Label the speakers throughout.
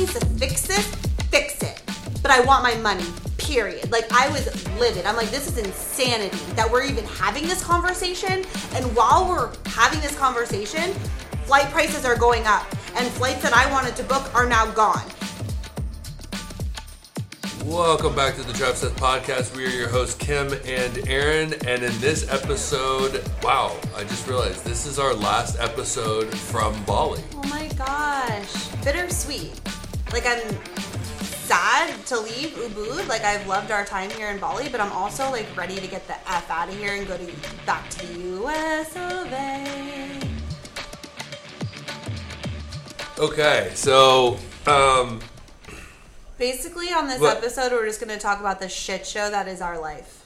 Speaker 1: needs to fix this, fix it. But I want my money, period. Like, I was livid. I'm like, this is insanity that we're even having this conversation. And while we're having this conversation, flight prices are going up. And flights that I wanted to book are now gone.
Speaker 2: Welcome back to the Travcess Podcast. We are your hosts, Kim and Aaron. And in this episode, wow, I just realized this is our last episode from Bali.
Speaker 1: Oh my gosh. Bittersweet. Like, I'm sad to leave Ubud. Like, I've loved our time here in Bali, but I'm also, like, ready to get the F out of here and go to back to the US of A.
Speaker 2: Okay, so, um,
Speaker 1: Basically, on this
Speaker 2: What?
Speaker 1: episode, we're just going to talk about the shit show that is our life.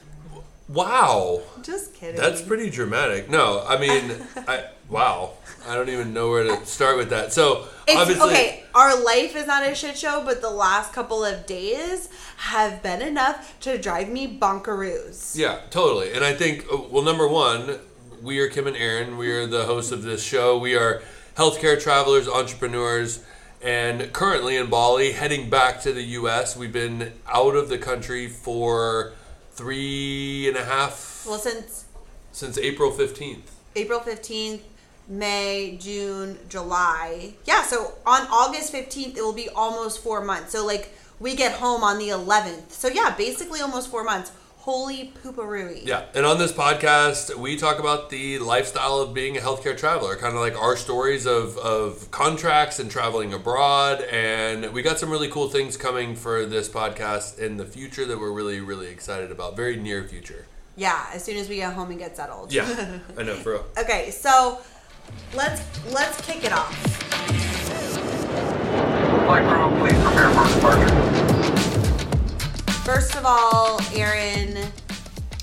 Speaker 2: Wow.
Speaker 1: Just kidding.
Speaker 2: That's pretty dramatic. No, I mean, I, wow. I don't even know where to start with that. So,
Speaker 1: It's,
Speaker 2: obviously,
Speaker 1: okay, our life is not a shit show, but the last couple of days have been enough to drive me bonkeroos.
Speaker 2: Yeah, totally. And I think, uh, well, number one, we are Kim and Aaron. We are the hosts of this show. We are healthcare travelers, entrepreneurs, and currently in Bali, heading back to the U.S. We've been out of the country for three and a half
Speaker 1: Well, since
Speaker 2: since April 15th.
Speaker 1: April 15th, May, June, July. Yeah, so on August 15th, it will be almost four months. So, like, we get home on the 11th. So, yeah, basically almost four months. Holy pooperooey.
Speaker 2: Yeah, and on this podcast, we talk about the lifestyle of being a healthcare traveler, kind of like our stories of, of contracts and traveling abroad. And we got some really cool things coming for this podcast in the future that we're really, really excited about. Very near future.
Speaker 1: Yeah, as soon as we get home and get settled.
Speaker 2: Yeah, I know, for real.
Speaker 1: Okay, so let's let's kick it off.
Speaker 3: Flight crew, please prepare for departure.
Speaker 1: First of all, Aaron,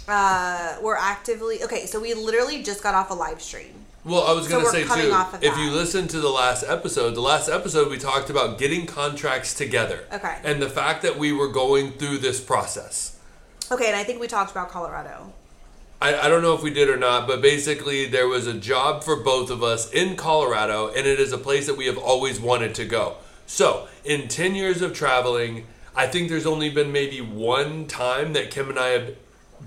Speaker 1: uh, we're actively okay. So we literally just got off a live stream.
Speaker 2: Well, I was
Speaker 1: So
Speaker 2: going to
Speaker 1: we're
Speaker 2: say too,
Speaker 1: off of
Speaker 2: if you listen to the last episode, the last episode we talked about getting contracts together.
Speaker 1: Okay.
Speaker 2: And the fact that we were going through this process.
Speaker 1: Okay, and I think we talked about Colorado.
Speaker 2: I, I don't know if we did or not, but basically there was a job for both of us in Colorado, and it is a place that we have always wanted to go. So, in 10 years of traveling, I think there's only been maybe one time that Kim and I have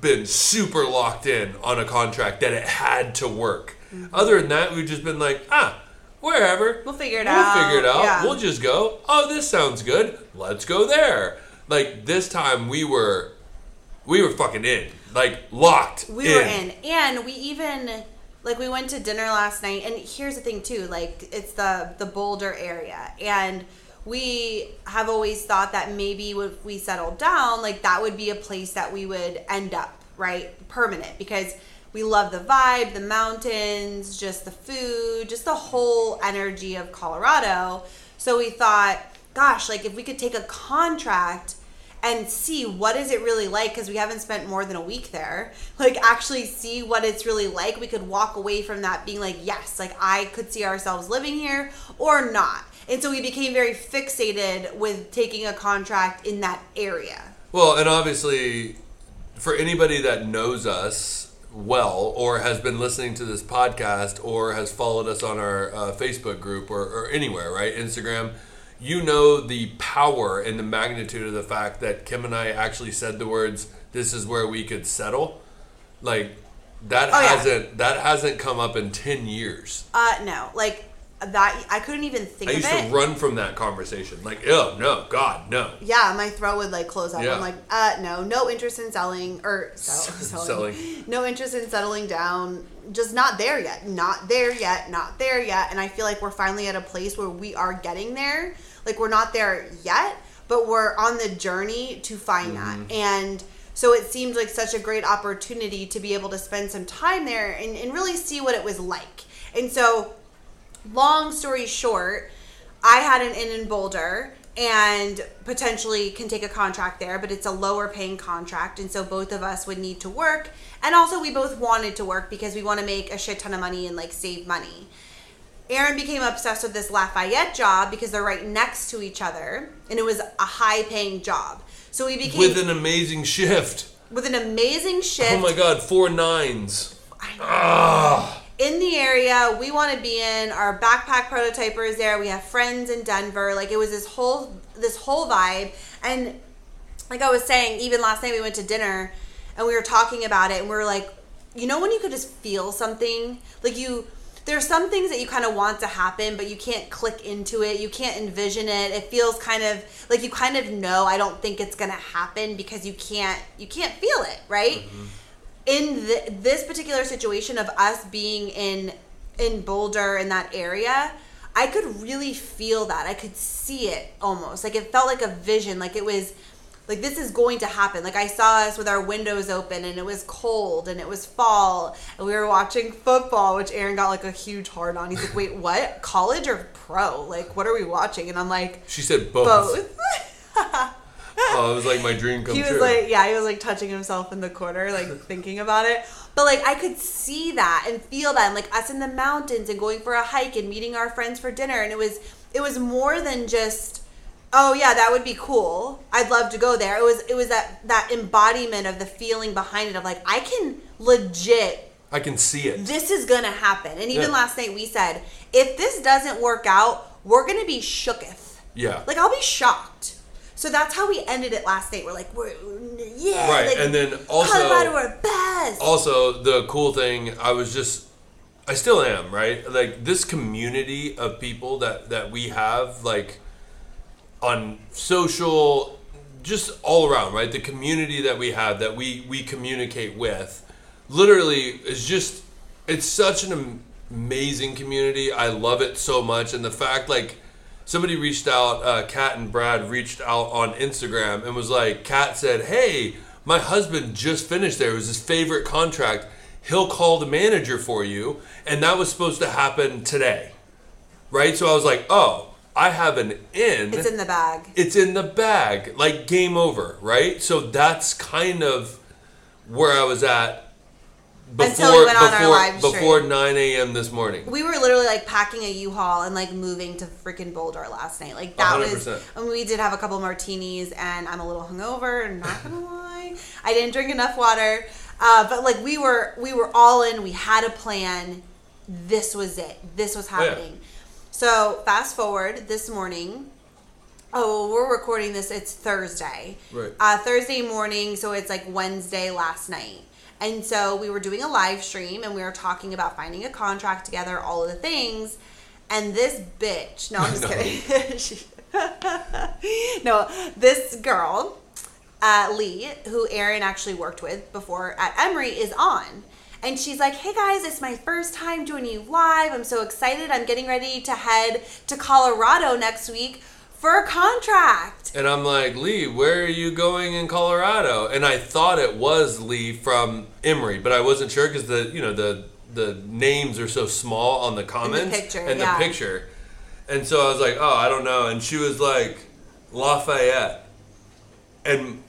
Speaker 2: been super locked in on a contract that it had to work. Other than that, we've just been like, ah, wherever.
Speaker 1: We'll figure it out.
Speaker 2: we'll figure it out.
Speaker 1: Yeah.
Speaker 2: We'll just go, oh, this sounds good. Let's go there. Like this time we were we were fucking in. Like locked.
Speaker 1: We were in, and we even like we went to dinner last night. And here's the thing too, like it's the the Boulder area, and we have always thought that maybe if we settled down, like that would be a place that we would end up, right, permanent, because we love the vibe, the mountains, just the food, just the whole energy of Colorado. So we thought, gosh, like if we could take a contract and see what is it really like because we haven't spent more than a week there like actually see what it's really like. We could walk away from that being like yes like i could see ourselves living here or not and so we became very fixated with taking a contract in that area
Speaker 2: Well, and obviously, for anybody that knows us well, or has been listening to this podcast, or has followed us on our uh, Facebook group or, or anywhere, right? Instagram, you know the power and the magnitude of the fact that Kim and I actually said the words, "This is where we could settle." Like that
Speaker 1: Oh,
Speaker 2: hasn't that hasn't come up in ten years.
Speaker 1: uh no like that i couldn't even think of.
Speaker 2: I
Speaker 1: used
Speaker 2: to run from that conversation. Like, oh no, God, no.
Speaker 1: yeah, my throat would like close up.
Speaker 2: Yeah.
Speaker 1: I'm like, uh, no, no interest in selling or sell, selling.
Speaker 2: Selling.
Speaker 1: No interest in settling down. Just not there yet. Not there yet. Not there yet. And I feel like we're finally at a place where we are getting there. Like we're not there yet, but we're on the journey to find that. And so it seemed like such a great opportunity to be able to spend some time there and, and really see what it was like. And so long story short, I had an inn in Boulder and potentially can take a contract there, but it's a lower paying contract. And so both of us would need to work. And also, we both wanted to work because we want to make a shit ton of money and like save money. Aaron became obsessed with this Lafayette job because they're right next to each other and it was a high paying job. So we became
Speaker 2: With an amazing shift.
Speaker 1: with an amazing shift
Speaker 2: Oh my God, four nines.
Speaker 1: I know.
Speaker 2: Ah.
Speaker 1: In the area we want to be in. Our backpack prototyper is there. We have friends in Denver. Like it was this whole this whole vibe. And like I was saying, even last night we went to dinner and we were talking about it and we were like, you know when you could just feel something? Like you there's some things that you kind of want to happen, but you can't click into it. You can't envision it. It feels kind of like you kind of know I don't think it's to happen because you can't you can't feel it, right? Mm-hmm. In th- this particular situation of us being in in Boulder in that area, I could really feel that. I could see it almost. Like it felt like a vision. Like it was like this is going to happen. Like I saw us with our windows open and it was cold and it was fall and we were watching football, which Aaron got like a huge hard on. He's like, "Wait, what? College or pro? Like what are we watching?" And I'm like,
Speaker 2: She said both.
Speaker 1: "Both."
Speaker 2: Oh, it was like my dream come
Speaker 1: he was
Speaker 2: true.
Speaker 1: like yeah he was like touching himself in the corner like thinking about it but like i could see that and feel that and like us in the mountains and going for a hike and meeting our friends for dinner and it was it was more than just oh yeah that would be cool i'd love to go there it was it was that that embodiment of the feeling behind it of like i can legit
Speaker 2: I can see it.
Speaker 1: this is gonna happen and even
Speaker 2: Yeah.
Speaker 1: last night we said if this doesn't work out we're gonna be shooketh
Speaker 2: Yeah.
Speaker 1: like I'll be shocked. So that's how we ended it last night. We're like, we're yeah,
Speaker 2: Right,
Speaker 1: like,
Speaker 2: and then also-
Speaker 1: Colorado are best.
Speaker 2: also the cool thing i was just i still am right like this community of people that that we have like on social just all around right the community that we have that we we communicate with literally is just it's such an amazing community i love it so much and the fact like somebody reached out uh, kat and brad reached out on instagram and was like kat said hey my husband just finished there. It was his favorite contract. He'll call the manager for you. And that was supposed to happen today. Right? So i was like oh i have an in.
Speaker 1: It's in the bag.
Speaker 2: it's in the bag. Like game over. Right? So that's kind of where i was at before
Speaker 1: Until we went on our
Speaker 2: before
Speaker 1: live stream.
Speaker 2: before 9 a.m this morning
Speaker 1: We were literally like packing a U-Haul and like moving to freaking Boulder last night. Like that was.
Speaker 2: 100%.
Speaker 1: I mean, we did have a couple martinis, and I'm a little hungover. Not gonna lie, I didn't drink enough water. Uh, but like we were, we were all in. We had a plan. This was it. This was
Speaker 2: Oh, yeah.
Speaker 1: happening. So fast forward this morning. Oh, we're recording this. It's Thursday.
Speaker 2: Right.
Speaker 1: Uh, Thursday morning, so it's like Wednesday last night. And so we were doing a live stream and we were talking about finding a contract together, all of the things. And this bitch, no, I'm just
Speaker 2: No.
Speaker 1: kidding. She- no, this girl, uh, Lee, who Aaron actually worked with before at Emory, is on. And she's like, hey guys, it's my first time joining you live. I'm so excited. I'm getting ready to head to Colorado next week for a contract.
Speaker 2: and i'm like lee where are you going in colorado? And i thought it was lee from emory but i wasn't sure because the you know the the names are so small on the comments
Speaker 1: picture,
Speaker 2: and
Speaker 1: yeah.
Speaker 2: the picture. And so i was like oh i don't know. And she was like lafayette. And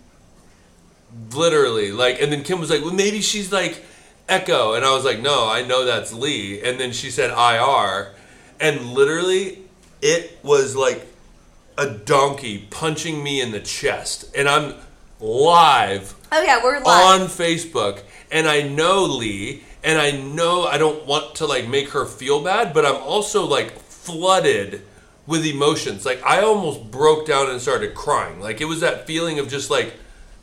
Speaker 2: literally like and then kim was like well maybe she's like echo. And i was like no i know that's lee. And then she said ir and literally it was like a donkey punching me in the chest and i'm live
Speaker 1: Oh yeah, we're live.
Speaker 2: on facebook. And i know lee and i know i don't want to like make her feel bad but i'm also like flooded with emotions. Like i almost broke down and started crying. Like it was that feeling of just like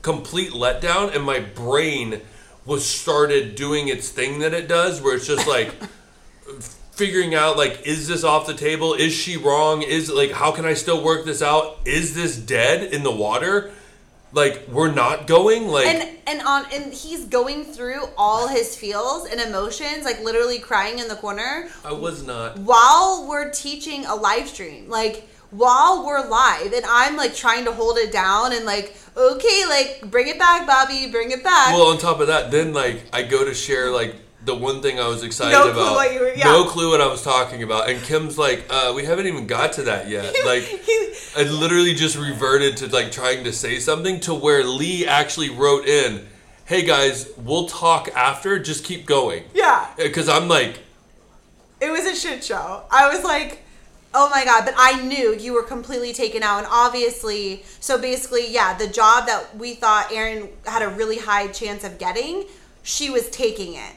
Speaker 2: complete letdown and my brain was started doing its thing that it does where it's just like figuring out like is this off the table? Is she wrong? Is like how can i still work this out? Is this dead in the water? Like we're not going like
Speaker 1: and and on and he's going through all his feels and emotions, like literally crying in the corner.
Speaker 2: I was not.
Speaker 1: While we're teaching a live stream. Like while we're live and I'm like trying to hold it down and like, okay, like bring it back, Bobby, bring it back.
Speaker 2: well on top of that then like i go to share like the one thing i was excited
Speaker 1: No clue
Speaker 2: about
Speaker 1: what you were- yeah.
Speaker 2: no clue what i was talking about and kim's like uh we haven't even got to that yet like
Speaker 1: He-
Speaker 2: I literally just reverted to like trying to say something to where Lee actually wrote in, "Hey guys, we'll talk after. Just keep going."
Speaker 1: yeah.
Speaker 2: Because I'm like,
Speaker 1: It was a shit show. I was like, oh my god, but I knew you were completely taken out. And obviously, so basically, yeah, the job that we thought Aaron had a really high chance of getting, she was taking it.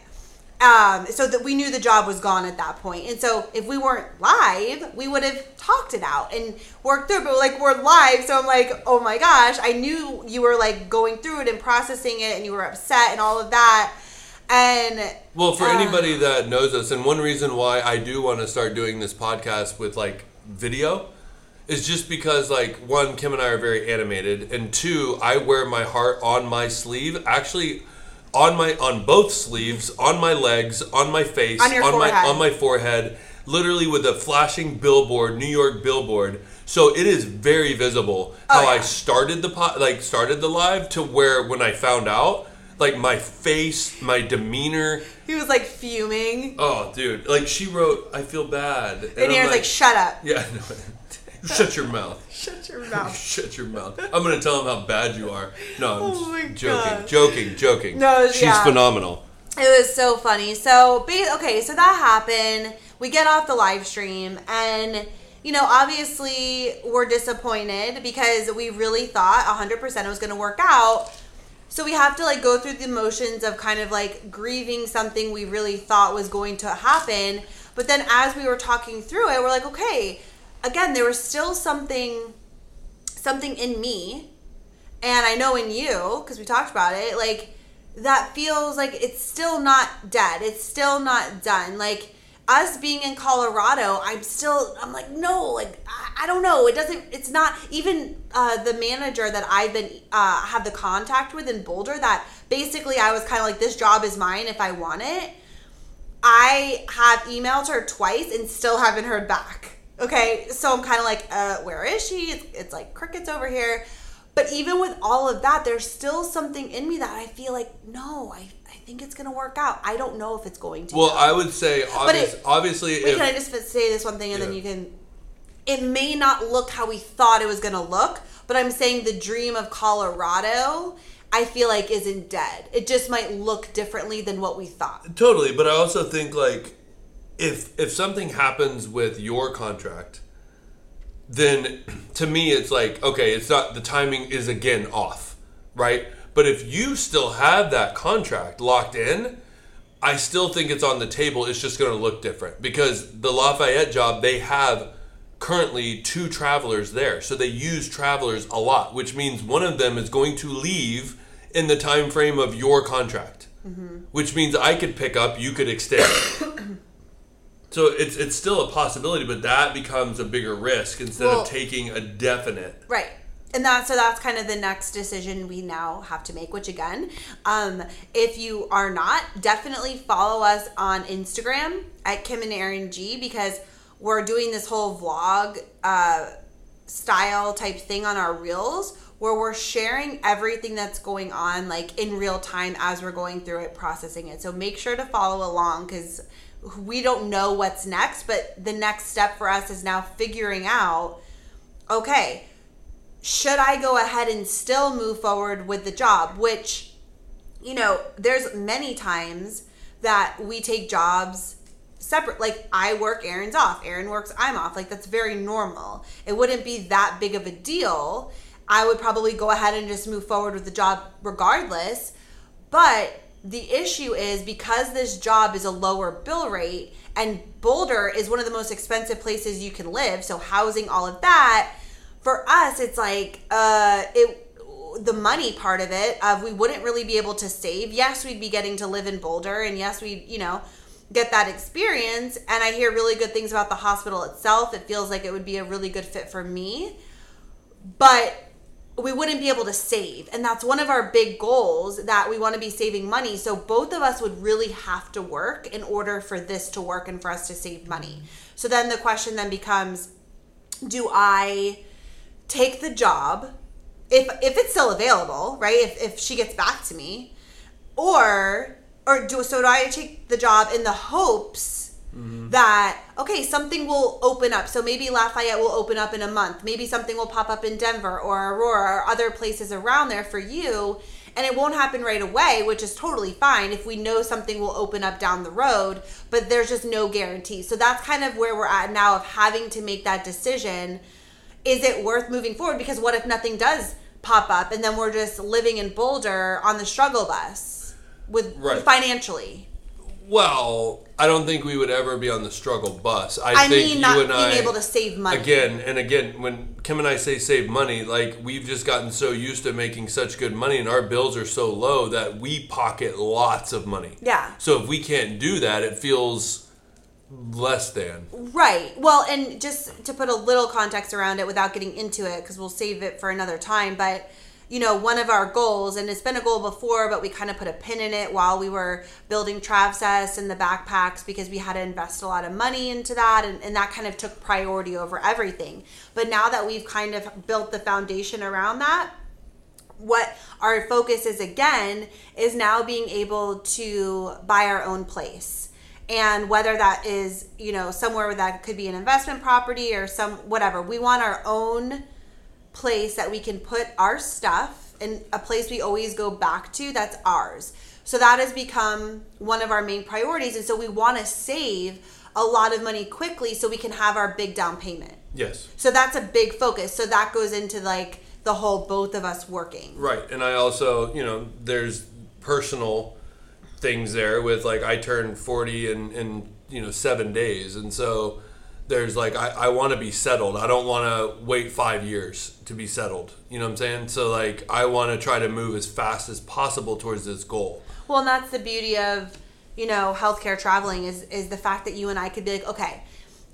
Speaker 1: Um, so that we knew the job was gone at that point. And so if we weren't live, we would have talked it out and worked through it. But like we're live, so I'm like, oh my gosh, I knew you were like going through it and processing it and you were upset and all of that. And
Speaker 2: Well, for
Speaker 1: uh,
Speaker 2: anybody that knows us, and one reason why I do want to start doing this podcast with like video is just because like one, Kim and I are very animated, and two, I wear my heart on my sleeve. Actually, on my on both sleeves, on my legs, on my face,
Speaker 1: On your
Speaker 2: my on my forehead, literally with a flashing billboard, New York billboard. So it is very visible
Speaker 1: Oh,
Speaker 2: how I started the pot, like started the live to where when I found out, like my face, my demeanor,
Speaker 1: he was like fuming.
Speaker 2: Oh, dude! Like she wrote, "I feel bad," and,
Speaker 1: And
Speaker 2: I'm
Speaker 1: Aaron's like, shut up.
Speaker 2: "Yeah, no, shut your mouth,
Speaker 1: Shut your mouth.
Speaker 2: shut your mouth." I'm gonna tell him how bad you are. No, I'm
Speaker 1: Oh
Speaker 2: joking,
Speaker 1: God.
Speaker 2: joking, joking.
Speaker 1: No,
Speaker 2: she's
Speaker 1: yeah.
Speaker 2: phenomenal.
Speaker 1: It was so funny. So, okay, so that happened. We get off the live stream, and you know, obviously, we're disappointed because we really thought 100% it was going to work out. So we have to like go through the motions of kind of like grieving something we really thought was going to happen. But then as we were talking through it, we're like, okay, again, there was still something something in me and I know in you because we talked about it like that feels like it's still not dead it's still not done like us being in Colorado I'm still I'm like no like I, I don't know it doesn't it's not even uh, the manager that I've been uh, have the contact with in Boulder that basically I was kind of like this job is mine if I want it I have emailed her twice and still haven't heard back. Okay, so I'm kind of like, uh, where is she? It's, it's like crickets over here. But even with all of that, there's still something in me that I feel like, no, I, I think it's gonna work out. I don't know if it's going to.
Speaker 2: Well,
Speaker 1: though.
Speaker 2: I would say obvious,
Speaker 1: it-
Speaker 2: obviously,
Speaker 1: Wait,
Speaker 2: if
Speaker 1: can I just say this one thing and then you can. It may not look how we thought it was gonna look, but I'm saying the dream of Colorado, I feel like isn't dead. It just might look differently than what we thought.
Speaker 2: Totally, but I also think like if if something happens with your contract, then to me it's like okay, it's not the timing is again off, right? But if you still have that contract locked in, I still think it's on the table. It's just going to look different because the Lafayette job they have currently two travelers there, so they use travelers a lot, which means one of them is going to leave in the time frame of your contract, mm-hmm. which means I could pick up, you could extend. so it's it's still a possibility, but that becomes a bigger risk instead
Speaker 1: Well-
Speaker 2: of taking a definite.
Speaker 1: Right. And that so that's kind of the next decision we now have to make, which again, um, if you are not, definitely follow us on Instagram at Kim and Aaron G because we're doing this whole vlog uh, style type thing on our reels where we're sharing everything that's going on like in real time as we're going through it processing it so make sure to follow along because we don't know what's next but the next step for us is now figuring out okay should i go ahead and still move forward with the job? Which you know there's many times that we take jobs separate like i work aaron's off aaron works i'm off like that's very normal. It wouldn't be that big of a deal. I would probably go ahead and just move forward with the job regardless but the issue is because this job is a lower bill rate and boulder is one of the most expensive places you can live so housing all of that for us it's like uh it the money part of it of we wouldn't really be able to save. Yes we'd be getting to live in boulder and yes we you know get that experience. And i hear really good things about the hospital itself. It feels like it would be a really good fit for me. But we wouldn't be able to save. And that's one of our big goals that we want to be saving money. So both of us would really have to work in order for this to work and for us to save money. So then the question then becomes do i take the job if if it's still available right if, if she gets back to me or or do so do i take the job in the hopes Mm-hmm. that okay something will open up. So maybe lafayette will open up in a month. Maybe something will pop up in denver or aurora or other places around there for you and it won't happen right away which is totally fine if we know something will open up down the road but there's just no guarantee. So that's kind of where we're at now of having to make that decision. Is it worth moving forward? Because what if nothing does pop up and then we're just living in boulder on the struggle bus with
Speaker 2: Right.
Speaker 1: financially
Speaker 2: Well, I don't think we would ever be on the struggle bus. I,
Speaker 1: I
Speaker 2: think
Speaker 1: mean,
Speaker 2: you
Speaker 1: not
Speaker 2: and
Speaker 1: being
Speaker 2: I,
Speaker 1: able to save money.
Speaker 2: Again and again, when Kim and I say save money, like we've just gotten so used to making such good money and our bills are so low that we pocket lots of money.
Speaker 1: Yeah.
Speaker 2: So if we can't do that, it feels less than.
Speaker 1: Right. Well, and just to put a little context around it without getting into it, because we'll save it for another time, but you know, one of our goals, and it's been a goal before, but we kind of put a pin in it while we were building Travcess and the backpacks because we had to invest a lot of money into that, and, and that kind of took priority over everything. But now that we've kind of built the foundation around that, what our focus is again is now being able to buy our own place and whether that is you know somewhere that could be an investment property or some whatever we want our own place that we can put our stuff and a place we always go back to that's ours so that has become one of our main priorities and so we want to save a lot of money quickly so we can have our big down payment
Speaker 2: Yes.
Speaker 1: so that's a big focus so that goes into like the whole both of us working
Speaker 2: Right. And I also, you know, there's personal things there with like I turned 40 in, in you know, seven days. And so there's like, I, I want to be settled. I don't want to wait five years to be settled. You know what I'm saying? So like, I want to try to move as fast as possible towards this goal.
Speaker 1: Well, and that's the beauty of, you know, healthcare traveling is is the fact that you and I could be like, okay,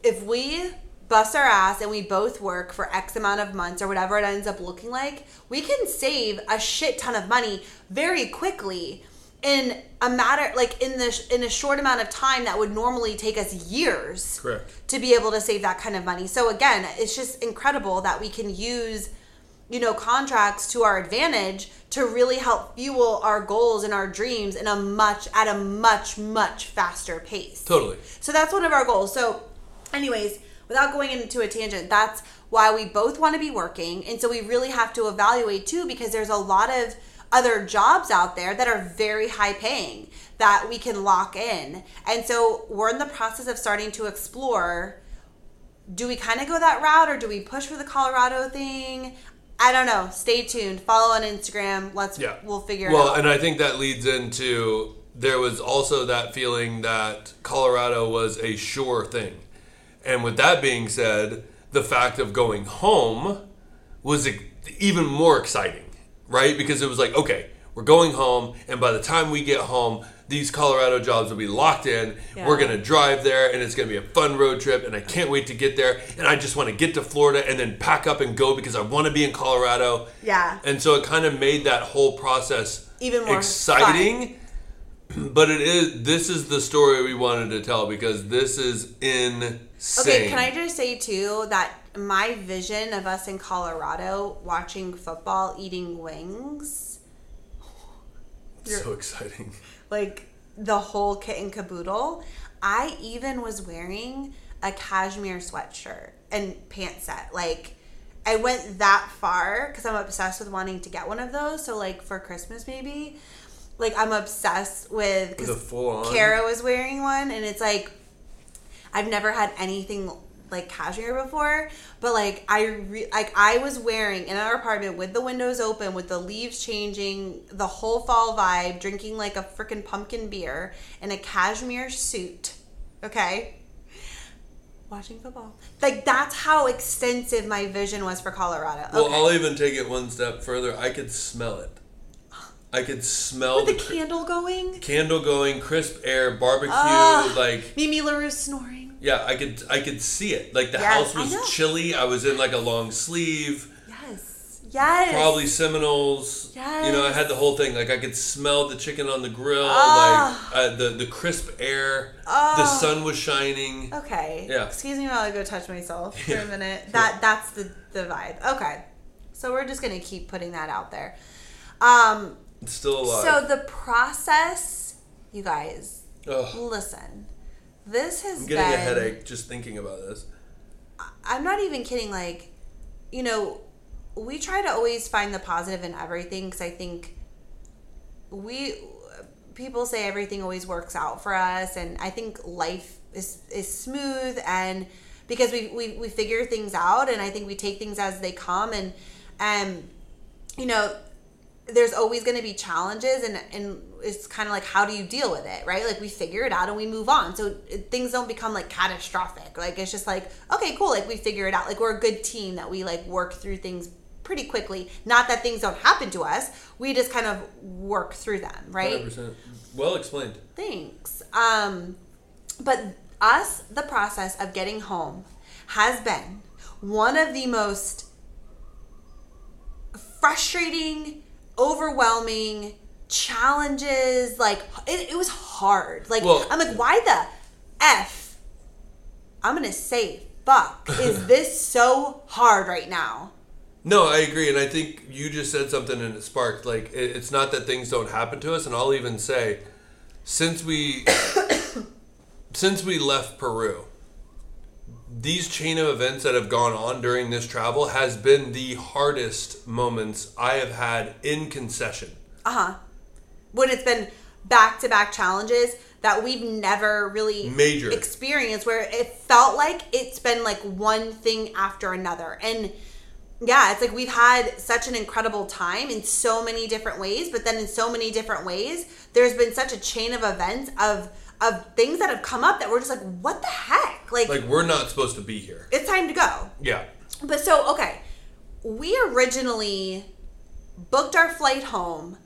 Speaker 1: if we bust our ass and we both work for X amount of months or whatever it ends up looking like, we can save a shit ton of money very quickly in a matter like in the in a short amount of time that would normally take us years
Speaker 2: Correct.
Speaker 1: to be able to save that kind of money. So again, it's just incredible that we can use you know contracts to our advantage to really help fuel our goals and our dreams in a much at a much much faster pace.
Speaker 2: Totally.
Speaker 1: So that's one of our goals. So anyways, without going into a tangent, that's why we both want to be working. And so we really have to evaluate too because there's a lot of other jobs out there that are very high paying that we can lock in. And so we're in the process of starting to explore do we kind of go that route or do we push for the Colorado thing? I don't know. Stay tuned. Follow on Instagram. Let's
Speaker 2: Yeah.
Speaker 1: we'll figure
Speaker 2: Well,
Speaker 1: it out.
Speaker 2: Well, and I think that leads into there was also that feeling that Colorado was a sure thing. And with that being said, the fact of going home was even more exciting, right? Because it was like, okay, we're going home, and by the time we get home, these Colorado jobs will be locked in. We're going to drive there, and it's going to be a fun road trip, and I can't wait to get there. And I just want to get to Florida and then pack up and go because I want to be in Colorado.
Speaker 1: Yeah.
Speaker 2: And so it kind of made that whole process
Speaker 1: Even more
Speaker 2: exciting. But it is this is the story we wanted to tell because this is insane.
Speaker 1: Okay, can I just say too that my vision of us in Colorado watching football, eating wings,
Speaker 2: so exciting.
Speaker 1: like the whole kit and caboodle. I even was wearing a cashmere sweatshirt and pant set. Like, I went that far because I'm obsessed with wanting to get one of those. So, like, for Christmas, maybe. Like, I'm obsessed with. Because? Kara was wearing one, and it's like, I've never had anything like cashmere before, but like I re- like I was wearing in our apartment with the windows open, with the leaves changing, the whole fall vibe, drinking like a freaking pumpkin beer in a cashmere suit. Okay. Watching football. Like that's how extensive my vision was for Colorado. Okay.
Speaker 2: Well, I'll even take it one step further. I could smell it. I could smell
Speaker 1: with the
Speaker 2: the
Speaker 1: candle going.
Speaker 2: candle going, crisp air, barbecue,
Speaker 1: Ah.
Speaker 2: like
Speaker 1: Mimi LaRue snoring.
Speaker 2: Yeah, I could I could see it. Like the
Speaker 1: Yes,
Speaker 2: house
Speaker 1: I
Speaker 2: was chilly. I was in like a long sleeve.
Speaker 1: Yes. Yes.
Speaker 2: probably Seminoles. Yes. You know, I had the whole thing. Like I could smell the chicken on the grill,
Speaker 1: Ah.
Speaker 2: like uh, the the crisp air. The
Speaker 1: Ah.
Speaker 2: sun was shining.
Speaker 1: Okay.
Speaker 2: Yeah.
Speaker 1: Excuse me while I go touch myself for
Speaker 2: Yeah.
Speaker 1: a minute. That that's the the vibe. Okay. So we're just gonna keep putting that out there. Um.
Speaker 2: It's still alive.
Speaker 1: So the process, you guys,
Speaker 2: Ugh,
Speaker 1: listen. This has
Speaker 2: I'm getting
Speaker 1: been.
Speaker 2: a headache just thinking about this.
Speaker 1: I'm not even kidding. Like, you know, we try to always find the positive in everything because I think we people say everything always works out for us, and I think life is is smooth and because we we, we figure things out, and I think we take things as they come, and and you know there's always going to be challenges and and it's kind of like how do you deal with it right like we figure it out and we move on so it, things don't become like catastrophic like it's just like okay cool like we figure it out like we're a good team that we like work through things pretty quickly not that things don't happen to us we just kind of work through them right
Speaker 2: 100%. Well explained.
Speaker 1: Thanks. Um, but us, the process of getting home has been one of the most frustrating, overwhelming challenges. Like, it, it was hard. Like,
Speaker 2: Well-
Speaker 1: I'm like, why the F? I'm to say fuck. Is this so hard right now?
Speaker 2: No, I agree, and I think you just said something and it sparked. Like it, it's not that things don't happen to us, and I'll even say, since we since we left Peru, these chain of events that have gone on during this travel has been the hardest moments I have had in concession.
Speaker 1: Uh huh. When it's been back to back challenges that we've never really
Speaker 2: Major.
Speaker 1: experienced, where it felt like it's been like one thing after another. And yeah, it's like we've had such an incredible time in so many different ways, but then in so many different ways, there's been such a chain of events of of things that have come up that we're just like, what the heck? Like,
Speaker 2: Like we're not supposed to be here.
Speaker 1: it's time to go.
Speaker 2: Yeah.
Speaker 1: But so, okay, we originally booked our flight home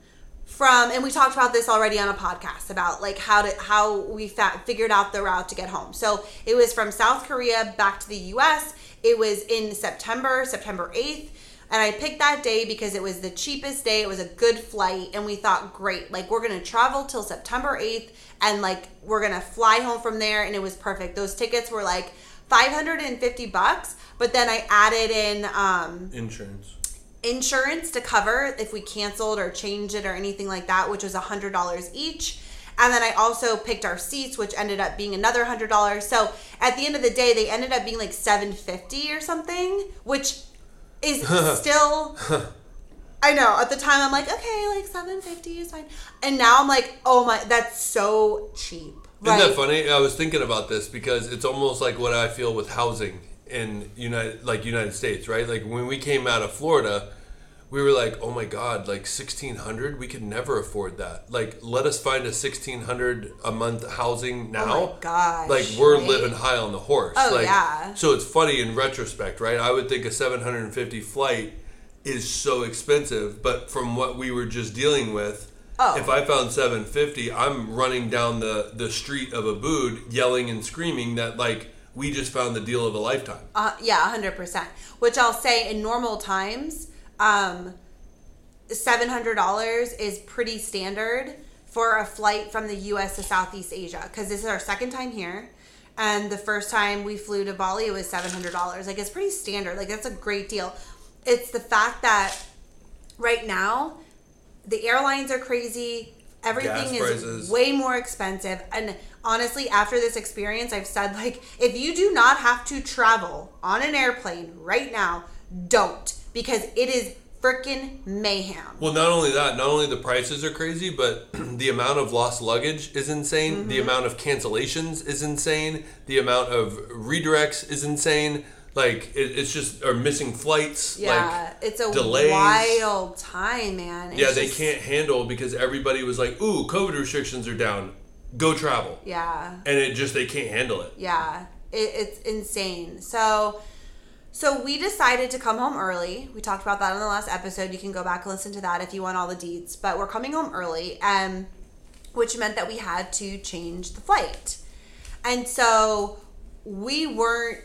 Speaker 1: from, and we talked about this already on a podcast about like how to how we fa- figured out the route to get home. So it was from South Korea back to the U.S. It was in September, September eighth. And I picked that day because it was the cheapest day. It was a good flight. And we thought, great, like we're going to travel till September 8th and like we're going to fly home from there. And it was perfect. Those tickets were like 550 bucks. But then I added in um,
Speaker 2: Insurance.
Speaker 1: insurance to cover if we canceled or changed it or anything like that, which was $100 each. And then I also picked our seats, which ended up being another hundred dollars. So at the end of the day, they ended up being like seven fifty or something, which is still. I know. At the time, I'm like, okay, like seven fifty is fine, and now I'm like, oh my, that's so cheap.
Speaker 2: Isn't that funny? I was thinking about this because it's almost like what I feel with housing in United, like United States, right? Like when we came out of Florida, we were like, "Oh my God, like sixteen hundred? We could never afford that. Like, let us find a sixteen hundred a month housing now.
Speaker 1: Oh my gosh,
Speaker 2: like we're
Speaker 1: right?
Speaker 2: living high on the horse.
Speaker 1: Oh,
Speaker 2: like,
Speaker 1: yeah.
Speaker 2: So it's funny in retrospect, right? I would think a seven hundred and fifty flight is so expensive, but from what we were just dealing with.
Speaker 1: Oh.
Speaker 2: If I found 750, I'm running down the, the street of Ubud yelling and screaming that like we just found the deal of a lifetime.
Speaker 1: Uh, yeah, hundred percent. Which I'll say in normal times, um, seven hundred dollars is pretty standard for a flight from the U.S. to Southeast Asia because this is our second time here, and the first time we flew to Bali it was seven hundred dollars. Like it's pretty standard. Like that's a great deal. It's the fact that right now the airlines are crazy. Everything is way more expensive. And honestly, after this experience, I've said like, if you do not have to travel on an airplane right now, don't because it is freaking mayhem.
Speaker 2: Well, not only that, not only the prices are crazy, but the amount of lost luggage is insane.
Speaker 1: Mm-hmm.
Speaker 2: The amount of cancellations is insane. The amount of redirects is insane. Like it, it's just or missing flights.
Speaker 1: Yeah,
Speaker 2: like,
Speaker 1: it's a
Speaker 2: delays.
Speaker 1: wild time, man. It's
Speaker 2: Yeah, they
Speaker 1: just-
Speaker 2: can't handle because everybody was like, "Ooh, COVID restrictions are down. Go travel."
Speaker 1: Yeah,
Speaker 2: And it just they can't handle it.
Speaker 1: yeah, it, it's insane. So, so we decided to come home early. We talked about that in the last episode. You can go back and listen to that if you want all the deeds. But we're coming home early, um, which meant that we had to change the flight, and so we weren't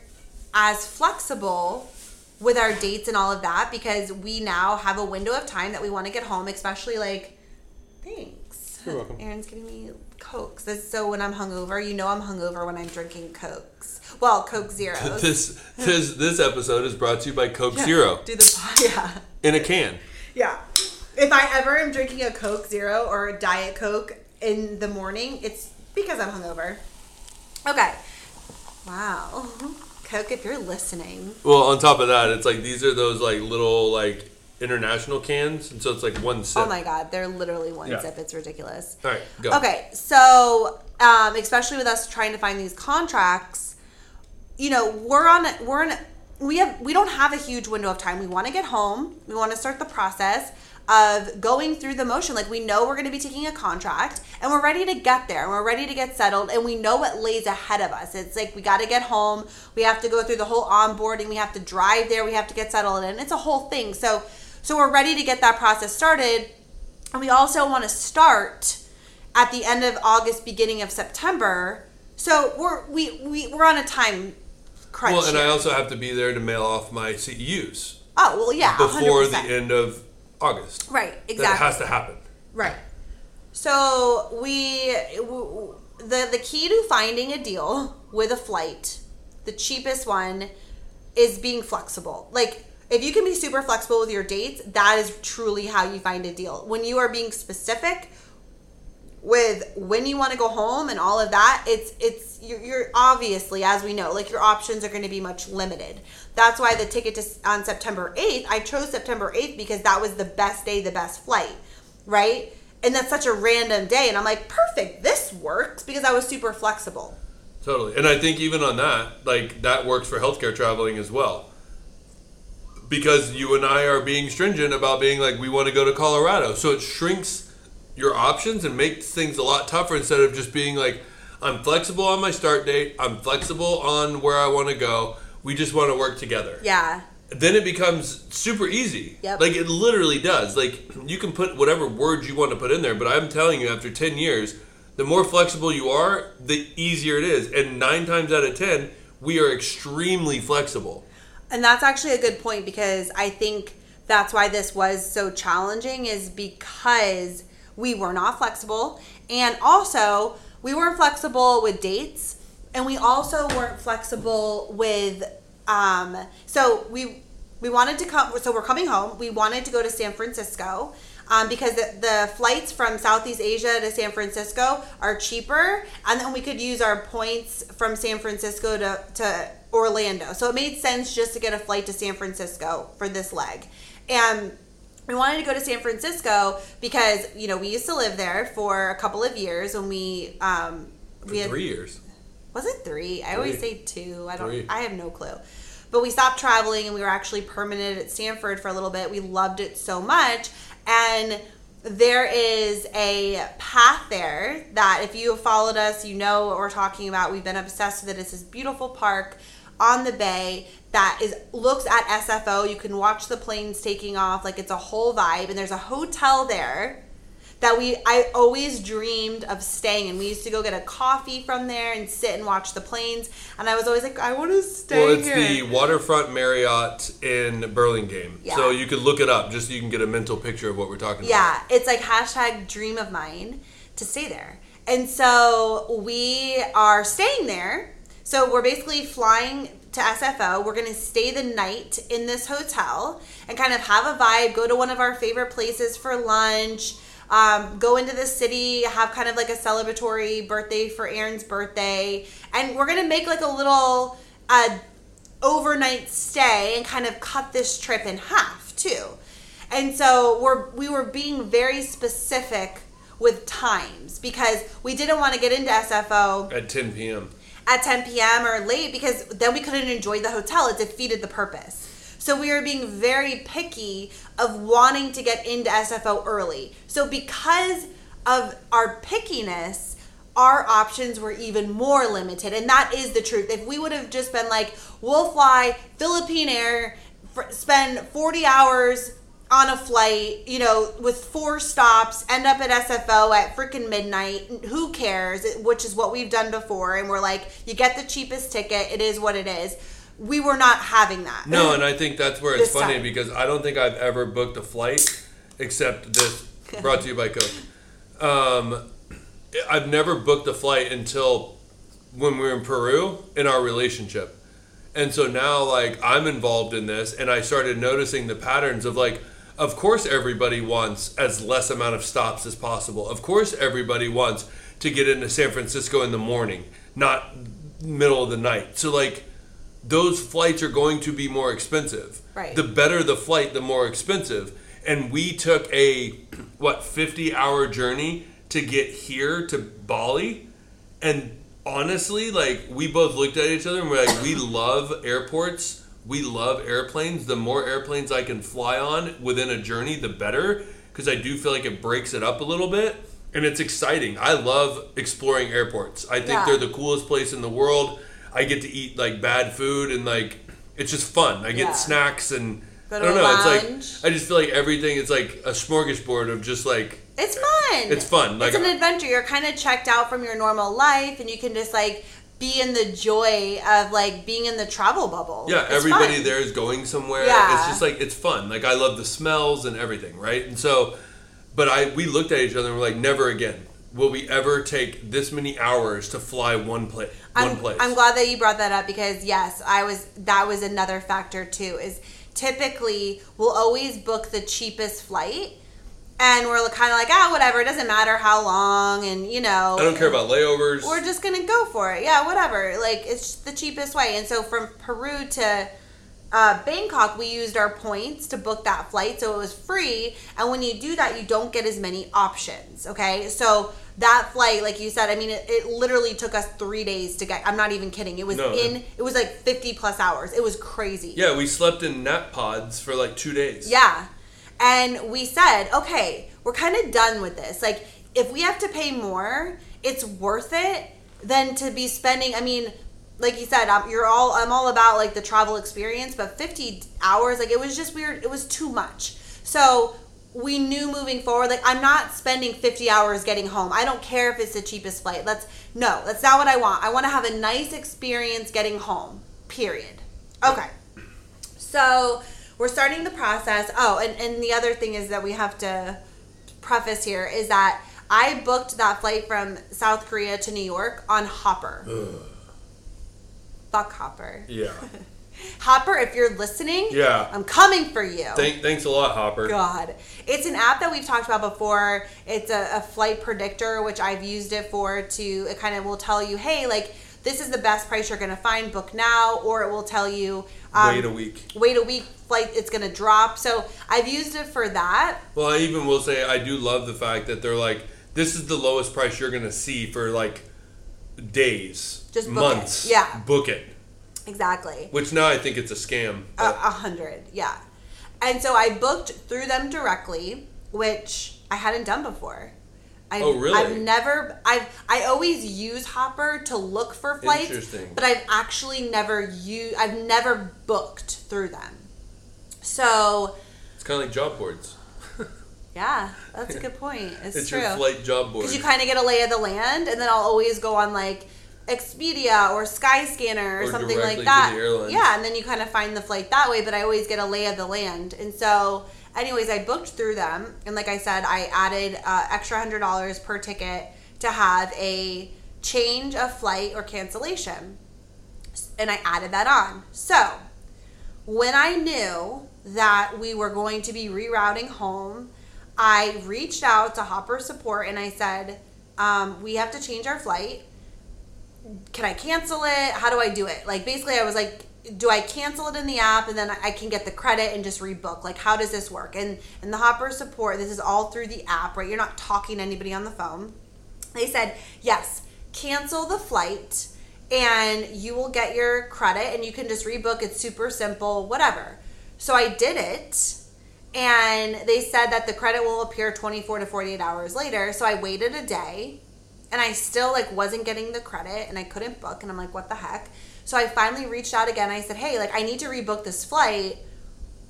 Speaker 1: as flexible with our dates and all of that because we now have a window of time that we want to get home, especially like thanks.
Speaker 2: You're welcome.
Speaker 1: Aaron's giving me cokes. So when I'm hungover, you know I'm hungover when I'm drinking cokes. Well, Coke Zero.
Speaker 2: This this this episode is brought to you by Coke Zero
Speaker 1: Do the yeah
Speaker 2: in a can.
Speaker 1: yeah. If I ever am drinking a Coke Zero or a Diet Coke in the morning, it's because I'm hungover. Okay. Wow. Coke, if you're listening.
Speaker 2: Well, on top of that, it's like these are those like little like international cans, and so it's like one sip.
Speaker 1: Oh my god, they're literally one
Speaker 2: Yeah.
Speaker 1: sip. It's ridiculous.
Speaker 2: All right, go.
Speaker 1: Okay, so um, especially with us trying to find these contracts, you know, we're on we're in we have we don't have a huge window of time. We want to get home. We want to start the process. of going through the motion. Like we know we're going to be taking a contract and we're ready to get there and we're ready to get settled and we know what lays ahead of us. It's like we got to get home. We have to go through the whole onboarding. We have to drive there. We have to get settled and it's a whole thing. So so we're ready to get that process started. And we also want to start at the end of August, beginning of September. So we're we, we we're on a time crunch.
Speaker 2: Well, and I also have to be there to mail off my CEUs
Speaker 1: oh well, yeah,
Speaker 2: before
Speaker 1: 100%.
Speaker 2: the end of August.
Speaker 1: Right, Exactly.
Speaker 2: That has to happen.
Speaker 1: Right. So we w- the the key to finding a deal with a flight, the cheapest one, is being flexible. Like if you can be super flexible with your dates, that is truly how you find a deal. When you are being specific with when you want to go home and all of that, it's it's you're, you're obviously as we know, like your options are going to be much limited. That's why the ticket to on September 8th, I chose September 8th because that was the best day, the best flight, right? And that's such a random day and I'm like, "Perfect, this works" because I was super flexible.
Speaker 2: Totally. And I think even on that, like that works for healthcare traveling as well. Because you and I are being stringent about being like we want to go to Colorado. So it shrinks your options and makes things a lot tougher instead of just being like I'm flexible on my start date, I'm flexible on where I want to go. We just want to work together.
Speaker 1: Yeah.
Speaker 2: Then it becomes super easy.
Speaker 1: Yep.
Speaker 2: Like it literally does. Like you can put whatever words you want to put in there, but I'm telling you after 10 years, the more flexible you are, the easier it is. And 9 times out of 10, we are extremely flexible.
Speaker 1: And that's actually a good point because I think that's why this was so challenging is because we were not flexible. And also we weren't flexible with dates and we also weren't flexible with um so we we wanted to come so we're coming home. We wanted to go to san francisco um, because the, the flights from southeast asia to san francisco are cheaper and then we could use our points from san francisco to, to orlando. So it made sense just to get a flight to san francisco for this leg. And we wanted to go to San Francisco because you know we used to live there for a couple of years when we um we had
Speaker 2: three years.
Speaker 1: was it three? I always say two. I don't.
Speaker 2: Three.
Speaker 1: I have no clue. But we stopped traveling and we were actually permanent at Stanford for a little bit. We loved it so much, and there is a path there that if you have followed us, you know what we're talking about. We've been obsessed with it. It's this beautiful park on the bay that is looks at SFO. You can watch the planes taking off. Like it's a whole vibe, and there's a hotel there that we I always dreamed of staying in. We used to go get a coffee from there and sit and watch the planes. And I was always like, I want to stay
Speaker 2: Well, it's
Speaker 1: here.
Speaker 2: the Waterfront Marriott in Burlingame.
Speaker 1: Yeah.
Speaker 2: So you could look it up just so you can get a mental picture of what we're talking about.
Speaker 1: yeah, it's like hashtag dream of mine to stay there. And so we are staying there. So we're basically flying to SFO. We're going to stay the night in this hotel and kind of have a vibe, go to one of our favorite places for lunch. Um, go into the city, have kind of like a celebratory birthday for Aaron's birthday, and we're gonna make like a little uh, overnight stay and kind of cut this trip in half too. And so we're we were being very specific with times because we didn't want to get into SFO.
Speaker 2: At 10 p.m.
Speaker 1: at 10 p.m. or late because then we couldn't enjoy the hotel. It defeated the purpose. So we were being very picky of wanting to get into SFO early. So because of our pickiness, our options were even more limited. And that is the truth. If we would have just been like, we'll fly Philippine Air, for, spend 40 hours on a flight, you know, with four stops, end up at SFO at freaking midnight. Who cares? Which is what we've done before. And we're like, you get the cheapest ticket. It is what it is. We were not having that.
Speaker 2: No, and I think that's where it's funny
Speaker 1: time.
Speaker 2: because I don't think I've ever booked a flight except this brought to you by Coke. Um, I've never booked a flight until when we were in Peru in our relationship. And so now like I'm involved in this and I started noticing the patterns of like of course everybody wants as less amount of stops as possible. Of course everybody wants to get into San Francisco in the morning, not middle of the night. So like those flights are going to be more expensive.
Speaker 1: Right.
Speaker 2: The better the flight, the more expensive. And we took a what 50 hour journey to get here to Bali and honestly like we both looked at each other and we're like we love airports we love airplanes the more airplanes i can fly on within a journey the better because I do feel like it breaks it up a little bit and it's exciting. I love exploring airports. I think
Speaker 1: Yeah.
Speaker 2: they're the coolest place in the world. I get to eat like bad food and like it's just fun. I get
Speaker 1: Yeah.
Speaker 2: snacks and I don't know.
Speaker 1: lounge.
Speaker 2: It's like I just feel like everything is like a smorgasbord of just like
Speaker 1: It's fun.
Speaker 2: It's fun, like-
Speaker 1: it's an adventure. You're kind of checked out from your normal life, and you can just like be in the joy of like being in the travel bubble.
Speaker 2: Yeah,
Speaker 1: It's
Speaker 2: everybody
Speaker 1: fun.
Speaker 2: there is going somewhere.
Speaker 1: Yeah.
Speaker 2: It's just like it's fun. Like I love the smells and everything, right? And so, but I we looked at each other and we're like, never again will we ever take this many hours to fly one place. One
Speaker 1: I'm,
Speaker 2: place.
Speaker 1: I'm glad that you brought that up because yes, I was that was another factor too. Is typically we'll always book the cheapest flight, and we're kind of like ah whatever, it doesn't matter how long, and you know
Speaker 2: I don't care about layovers.
Speaker 1: we're just gonna go for it. Yeah, whatever. Like it's the cheapest way. And so from Peru to uh, Bangkok, we used our points to book that flight, so it was free. And when you do that, you don't get as many options. Okay, so that flight, like you said, I mean, it, it literally took us three days to get. I'm not even kidding. It was
Speaker 2: No.
Speaker 1: in. It was like 50 plus hours. It was crazy.
Speaker 2: yeah, we slept in nap pods for like two days.
Speaker 1: Yeah. And we said, okay, we're kind of done with this. Like, if we have to pay more, it's worth it than to be spending. I mean, like you said, um, you're all. I'm all about like the travel experience, but 50 hours, like it was just weird. It was too much. So we knew moving forward, like I'm not spending 50 hours getting home. I don't care if it's the cheapest flight. Let's no, that's not what I want. I want to have a nice experience getting home. Period. Okay. So we're starting the process. Oh, and, and the other thing is that we have to preface here is that I booked that flight from South Korea to New York on Hopper. Fuck Hopper.
Speaker 2: Yeah.
Speaker 1: Hopper, if you're listening,
Speaker 2: Yeah.
Speaker 1: I'm coming for you.
Speaker 2: Thank, thanks a lot, Hopper.
Speaker 1: God. It's an app that we've talked about before. It's a, a flight predictor, which I've used it for to, it kind of will tell you, hey, like, this is the best price you're going to find, book now, or it will tell you, um,
Speaker 2: Wait a week.
Speaker 1: wait a week, flight, it's going to drop. So I've used it for that.
Speaker 2: Well, I even will say I do love the fact that they're like, this is the lowest price you're gonna see for like days,
Speaker 1: Just book it.
Speaker 2: months.
Speaker 1: Yeah.
Speaker 2: book it.
Speaker 1: Exactly.
Speaker 2: Which now I think it's a scam.
Speaker 1: A a hundred, yeah. And so I booked through them directly, which I hadn't done before. I've,
Speaker 2: Oh, really?
Speaker 1: I've never. I've. I always use Hopper to look for flights,
Speaker 2: Interesting.
Speaker 1: but I've actually never used. I've never booked through them. So
Speaker 2: it's kind of like job boards.
Speaker 1: yeah, that's a good point. It's,
Speaker 2: It's
Speaker 1: true.
Speaker 2: your flight job board.
Speaker 1: because you kind of get a lay of the land, and then I'll always go on like Expedia or Skyscanner or,
Speaker 2: Or
Speaker 1: something like that. Yeah, and then you kind of find the flight that way. But I always get a lay of the land, and so, anyways, I booked through them, and like I said, I added uh, extra hundred dollars per ticket to have a change of flight or cancellation, and I added that on. So when I knew that we were going to be rerouting home, I reached out to Hopper Support and I said, um, "We have to change our flight. Can I cancel it? How do I do it?" Like basically, I was like, "Do I cancel it in the app and then I can get the credit and just rebook? Like, how does this work?" And and the Hopper Support, this is all through the app, right? You're not talking to anybody on the phone. They said, "Yes, cancel the flight." and you will get your credit and you can just rebook. It's super simple, whatever. So I did it and they said that the credit will appear 24 to 48 hours later. So I waited a day and I still like wasn't getting the credit and I couldn't book and I'm like what the heck? So I finally reached out again. I said, "Hey, like I need to rebook this flight.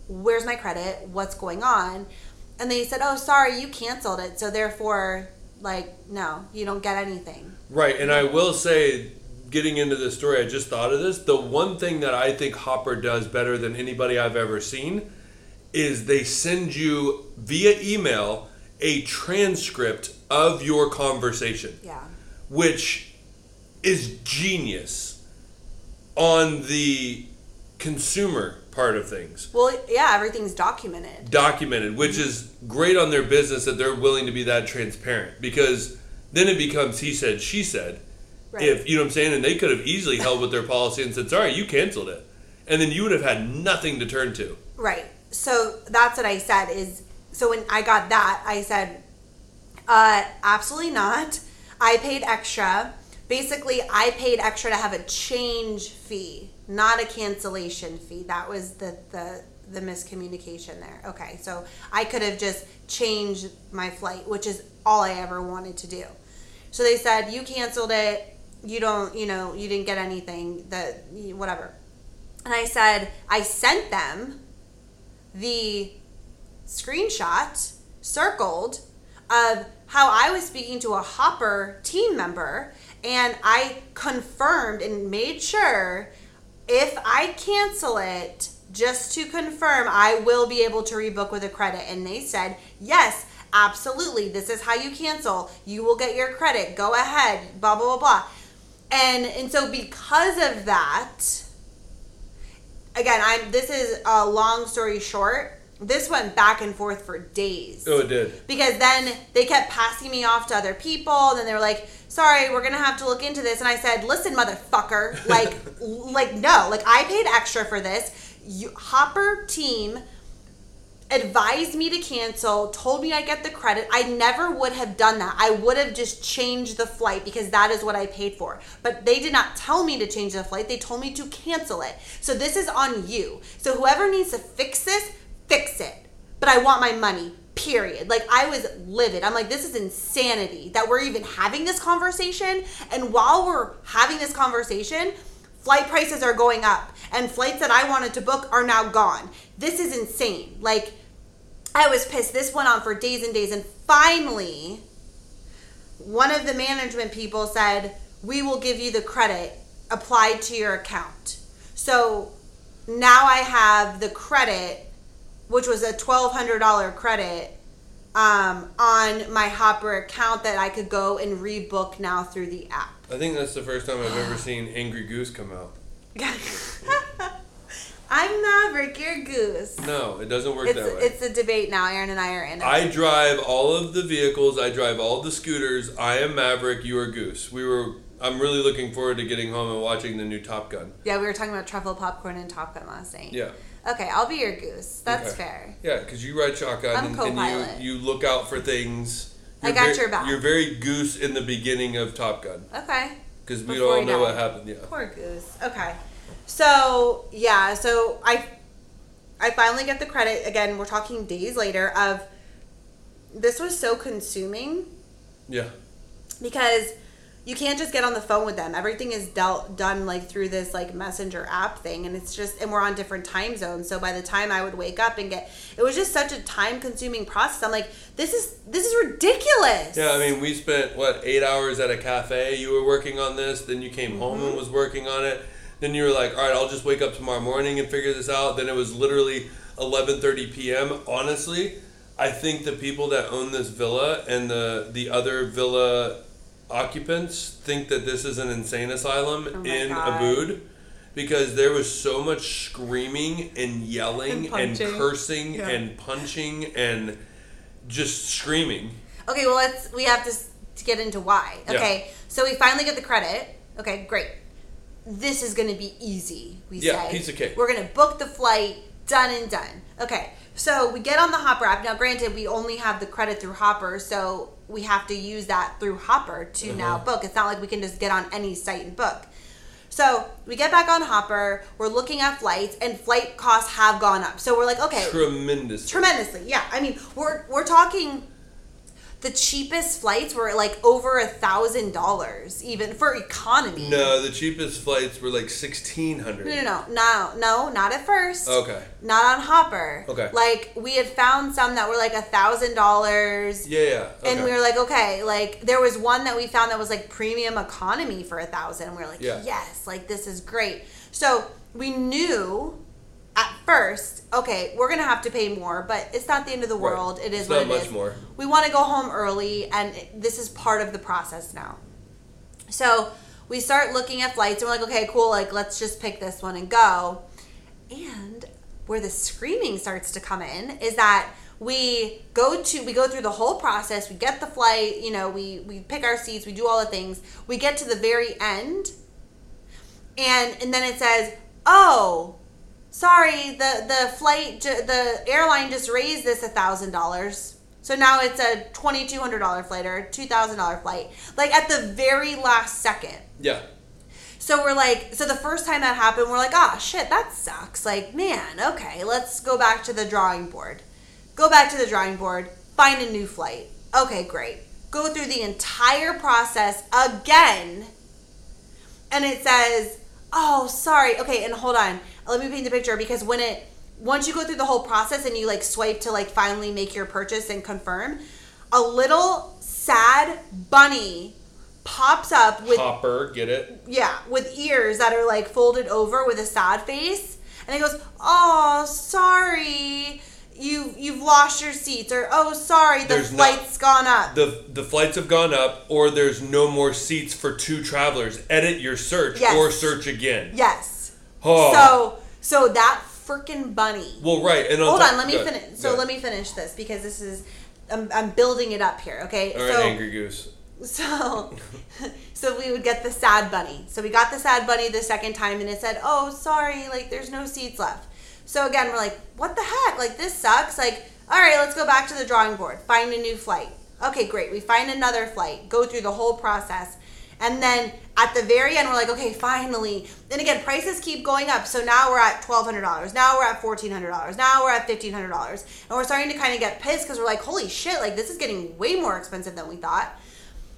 Speaker 1: Where's my credit? What's going on?" And they said, "Oh, sorry, you canceled it. So therefore like no, you don't get anything."
Speaker 2: Right, and I will say, getting into this story, I just thought of this. The one thing that I think Hopper does better than anybody I've ever seen is they send you via email a transcript of your conversation,
Speaker 1: Yeah.
Speaker 2: which is genius on the consumer part of things.
Speaker 1: Well, yeah, everything's documented.
Speaker 2: documented, which is great on their business that they're willing to be that transparent because then it becomes he said, she said.
Speaker 1: Right.
Speaker 2: If you know what I'm saying, and they could have easily held with their policy and said, "Sorry, you canceled it," and then you would have had nothing to turn to.
Speaker 1: Right. So that's what I said is so when I got that, I said, uh, absolutely not. I paid extra. Basically, I paid extra to have a change fee, not a cancellation fee. That was the the the miscommunication there. Okay, so I could have just changed my flight, which is all I ever wanted to do. So they said you canceled it. You don't, you know, you didn't get anything. That whatever. And I said I sent them the screenshot circled of how I was speaking to a Hopper team member and I confirmed and made sure if I cancel it, just to confirm, I will be able to rebook with a credit. And they said, yes, absolutely. This is how you cancel. You will get your credit. Go ahead. Blah blah blah blah. And and so because of that, again, I'm. This is a long story short. This went back and forth for days.
Speaker 2: Oh, it did.
Speaker 1: because then they kept passing me off to other people and then they were like sorry we're gonna have to look into this and i said listen motherfucker like like no like i paid extra for this. You, hopper team advised me to cancel told me i get the credit. I never would have done that. I would have just changed the flight because that is what i paid for. But they did not tell me to change the flight. They told me to cancel it. So this is on you. So whoever needs to fix this fix it but i want my money period like i was livid i'm like this is insanity that we're even having this conversation and while we're having this conversation flight prices are going up and flights that i wanted to book are now gone this is insane like I was pissed. This went on for days and days. And finally, one of the management people said, We will give you the credit applied to your account. So now I have the credit, which was a $1,200 credit, um, on my Hopper account that I could go and rebook now through the app.
Speaker 2: I think that's the first time I've ever seen Angry Goose come out.
Speaker 1: I'm Maverick, you're Goose.
Speaker 2: No, it doesn't work
Speaker 1: It's,
Speaker 2: that way.
Speaker 1: it's a debate now. Aaron and I are in it.
Speaker 2: I drive all of the vehicles. I drive all the scooters. I am Maverick. You are Goose. We were. I'm really looking forward to getting home and watching the new Top Gun.
Speaker 1: Yeah, we were talking about truffle popcorn and Top Gun last night.
Speaker 2: Yeah.
Speaker 1: Okay, I'll be your goose. That's
Speaker 2: Okay.
Speaker 1: fair.
Speaker 2: Yeah, because you ride shotgun
Speaker 1: I'm
Speaker 2: and,
Speaker 1: co-pilot.
Speaker 2: and you you look out for things.
Speaker 1: I
Speaker 2: You're
Speaker 1: got
Speaker 2: very-
Speaker 1: your back.
Speaker 2: You're very Goose in the beginning of Top Gun
Speaker 1: Okay.
Speaker 2: because we
Speaker 1: Before
Speaker 2: all know what happened. Yeah.
Speaker 1: Poor goose. Okay. So yeah, so I I finally get the credit again. We're talking days later of this was so consuming
Speaker 2: Yeah.
Speaker 1: because you can't just get on the phone with them. Everything is dealt done like through this like messenger app thing and it's just and we're on different time zones. So by the time I would wake up and get it was just such a time consuming process. I'm like, this is this is ridiculous.
Speaker 2: Yeah, I mean, we spent what eight hours at a cafe. You were working on this, then you came home
Speaker 1: Mm-hmm.
Speaker 2: and was working on it. Then you were like, "All right, I'll just wake up tomorrow morning and figure this out." Then it was literally 11:30 p.m. Honestly, I think the people that own this villa and the the other villa occupants think that this is an insane asylum
Speaker 1: Oh
Speaker 2: in
Speaker 1: God.
Speaker 2: Ubud because there was so much screaming and yelling
Speaker 1: And
Speaker 2: and, cursing
Speaker 1: Yeah.
Speaker 2: and punching and just screaming.
Speaker 1: Okay, well let's we have to, to get into why.
Speaker 2: Yeah.
Speaker 1: Okay, so we finally get the credit. Okay, great. This is going to be easy. We
Speaker 2: Yeah,
Speaker 1: say
Speaker 2: piece of cake.
Speaker 1: We're going to book the flight. Done and done. Okay, so we get on the Hopper app. Now, granted, we only have the credit through Hopper, so we have to use that through Hopper to now
Speaker 2: Uh-huh.
Speaker 1: book. It's not like we can just get on any site and book. So we get back on Hopper. We're looking at flights, and flight costs have gone up. So we're like, okay,
Speaker 2: Tremendous.
Speaker 1: tremendously yeah i mean we're we're talking the cheapest flights were like over a thousand dollars even for economy
Speaker 2: No, the cheapest flights were like sixteen hundred.
Speaker 1: no no no no no not at first
Speaker 2: Okay.
Speaker 1: not on hopper
Speaker 2: Okay.
Speaker 1: like we had found some that were like a thousand dollars
Speaker 2: Yeah, yeah. Okay.
Speaker 1: and we were like okay like there was one that we found that was like premium economy for a thousand and we were like
Speaker 2: Yeah.
Speaker 1: yes like this is great so we knew at first okay we're gonna have to pay more but it's not the end of the
Speaker 2: Right.
Speaker 1: world it is
Speaker 2: It's
Speaker 1: what
Speaker 2: not
Speaker 1: it
Speaker 2: much
Speaker 1: is.
Speaker 2: more.
Speaker 1: we want to go home early and this is part of the process now so we start looking at flights and we're like okay cool like let's just pick this one and go and where the screaming starts to come in is that we go to we go through the whole process we get the flight you know we we pick our seats we do all the things we get to the very end and and then it says oh sorry the the flight the airline just raised this a thousand dollars so now it's a $2200 flight or a $2000 flight like at the very last second
Speaker 2: yeah.
Speaker 1: So we're like, so the first time that happened, we're like, ah, shit, that sucks. Like, man, okay, let's go back to the drawing board. Go back to the drawing board, find a new flight. Okay, great. Go through the entire process again, and it says, oh, sorry. Okay, and hold on. Let me paint the picture because when it, once you go through the whole process and you like swipe to like finally make your purchase and confirm, a little sad bunny pops up with
Speaker 2: Hopper, get it?
Speaker 1: yeah, with ears that are like folded over with a sad face, and it goes, "Oh, sorry, you you've lost your seats," or "Oh, sorry, the
Speaker 2: There's not-
Speaker 1: gone up."
Speaker 2: The the flights have gone up, or there's no more seats for two travelers. Edit your search
Speaker 1: Yes.
Speaker 2: or search again.
Speaker 1: yes.
Speaker 2: Oh.
Speaker 1: So so that freaking bunny.
Speaker 2: well, right. And
Speaker 1: Hold
Speaker 2: top-
Speaker 1: on, let me finish. So let me finish this because this is I'm, I'm building it up here. Okay.
Speaker 2: All right,
Speaker 1: so
Speaker 2: Angry Goose.
Speaker 1: So, so we would get the sad bunny. So we got the sad bunny the second time, and it said, "Oh, sorry, like there's no seats left." So again, we're like, "What the heck? Like this sucks." Like, all right, let's go back to the drawing board, find a new flight. Okay, great. We find another flight, go through the whole process, and then at the very end, we're like, "Okay, finally." Then again, prices keep going up. So now we're at twelve hundred dollars. Now we're at fourteen hundred dollars. Now we're at fifteen hundred dollars, and we're starting to kind of get pissed because we're like, "Holy shit! Like this is getting way more expensive than we thought."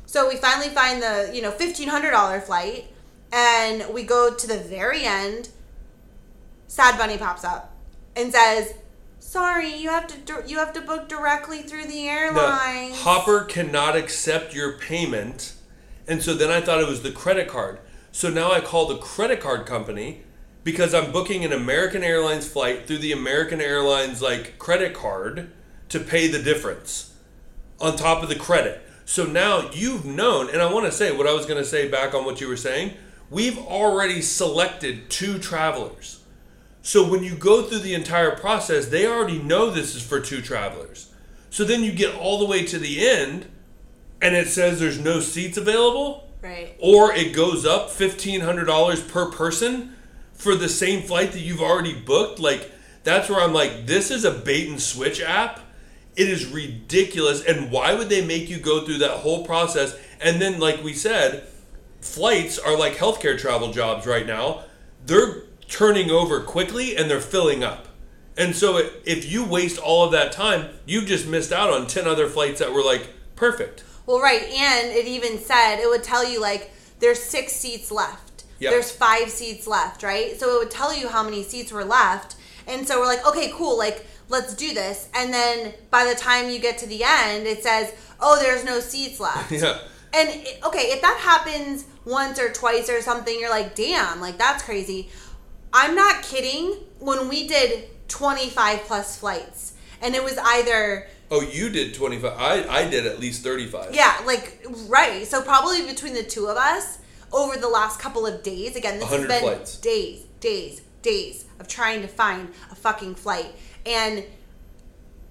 Speaker 1: So we finally find the, you know, $1,500 flight and we go to the very end. Sad Bunny pops up and says, "Sorry, you have to you have to book directly through the
Speaker 2: No,
Speaker 1: airlines."
Speaker 2: Hopper cannot accept your payment, and so then I thought it was the credit card. So now I call the credit card company because I'm booking an American Airlines flight through the American Airlines like credit card to pay the difference on top of the credit. So now you've known, and I want to say what I was going to say back on what you were saying. We've already selected two travelers. So when you go through the entire process, they already know this is for two travelers. So then you get all the way to the end and it says there's no seats available
Speaker 1: Right.
Speaker 2: or it goes up $1500 per person for the same flight that you've already booked like that's where I'm like this is a bait and switch app. It is ridiculous and why would they make you go through that whole process and then like we said flights are like healthcare travel jobs right now. They're turning over quickly and they're filling up. And so it, if you waste all of that time, you've just missed out on 10 other flights that were like perfect.
Speaker 1: Well, right, and it even said it would tell you like there's 6 seats left.
Speaker 2: Yep.
Speaker 1: There's 5 seats left, right? So it would tell you how many seats were left. And so we're like, "Okay, cool. Like let's do this." And then by the time you get to the end, it says, "Oh, there's no seats left."
Speaker 2: Yeah.
Speaker 1: And it- okay, if that happens once or twice or something, you're like, damn, like that's crazy. I'm not kidding. When we did 25 plus flights, and it was either,
Speaker 2: Oh, you did 25. I, I did at least 35.
Speaker 1: yeah, like, right. So probably between the two of us over the last couple of days, again, this has
Speaker 2: 100
Speaker 1: been
Speaker 2: flights.
Speaker 1: days, days, days of trying to find a fucking flight. And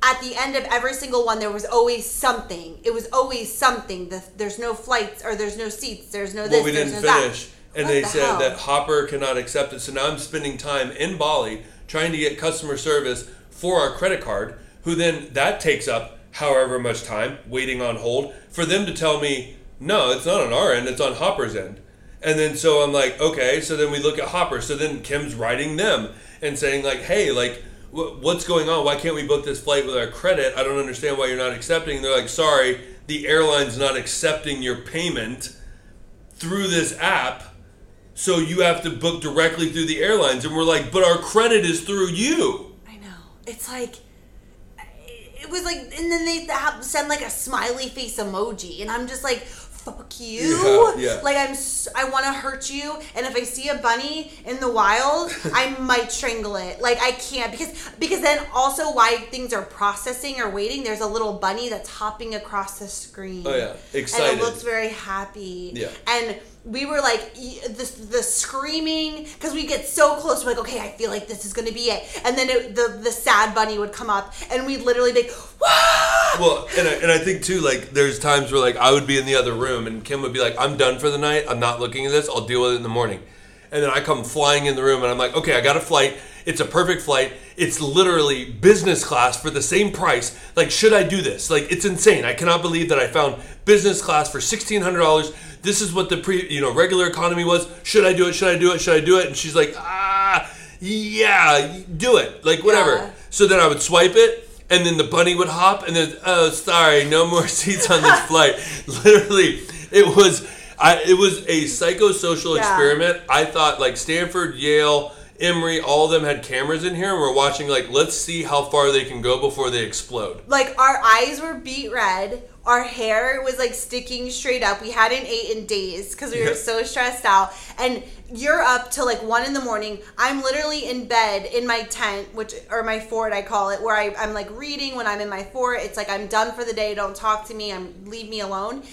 Speaker 1: at the end of every single one, there was always something. It was always something. The, there's no flights or there's no seats. There's no this.
Speaker 2: Well, we
Speaker 1: there's
Speaker 2: didn't
Speaker 1: no that.
Speaker 2: And
Speaker 1: What
Speaker 2: they
Speaker 1: the
Speaker 2: said
Speaker 1: hell?
Speaker 2: that Hopper cannot accept it. So now I'm spending time in Bali trying to get customer service for our credit card, who then that takes up however much time waiting on hold for them to tell me, no, it's not on our end, it's on Hopper's end. And then so I'm like, okay, so then we look at Hopper. So then Kim's writing them and saying, like, hey, like, wh- what's going on? Why can't we book this flight with our credit? I don't understand why you're not accepting. And they're like, sorry, the airline's not accepting your payment through this app. So you have to book directly through the airlines. And we're like, but our credit is through you.
Speaker 1: I know. It's like it was like, and then they have, send like a smiley face emoji, and I'm just like, "Fuck you!"
Speaker 2: Yeah, yeah.
Speaker 1: Like I'm, I want to hurt you, and if I see a bunny in the wild, I might strangle it. Like I can't because because then also why things are processing or waiting. There's a little bunny that's hopping across the screen.
Speaker 2: Oh, yeah.
Speaker 1: and it looks very happy.
Speaker 2: Yeah.
Speaker 1: and we were like the, the screaming because we get so close. We're like, okay, I feel like this is gonna be it. And then it, the the sad bunny would come up, and we'd literally be, Wah!
Speaker 2: Well, and I, and I think too, like, there's times where, like, I would be in the other room and Kim would be like, I'm done for the night. I'm not looking at this. I'll deal with it in the morning. And then I come flying in the room, and I'm like, okay, I got a flight. It's a perfect flight. It's literally business class for the same price. Like, should I do this? Like, it's insane. I cannot believe that I found business class for sixteen hundred dollars. This is what the pre, you know, regular economy was. Should I do it? Should I do it? Should I do it? And she's like, ah, yeah, do it. Like, whatever.
Speaker 1: Yeah.
Speaker 2: So then I would swipe it, and then the bunny would hop, and then oh, sorry, no more seats on this flight. Literally, it was I, it was a psychosocial
Speaker 1: Yeah.
Speaker 2: experiment. I thought like Stanford, Yale, Emory, all of them had cameras in here, and we're watching like let's see how far they can go before they explode.
Speaker 1: like our eyes were beet red our hair was like sticking straight up we hadn't ate in days because we were
Speaker 2: Yeah.
Speaker 1: so stressed out and you're up till like one in the morning i'm literally in bed in my tent which or my fort i call it where I, i'm like reading when i'm in my fort it's like i'm done for the day don't talk to me i'm leave me alone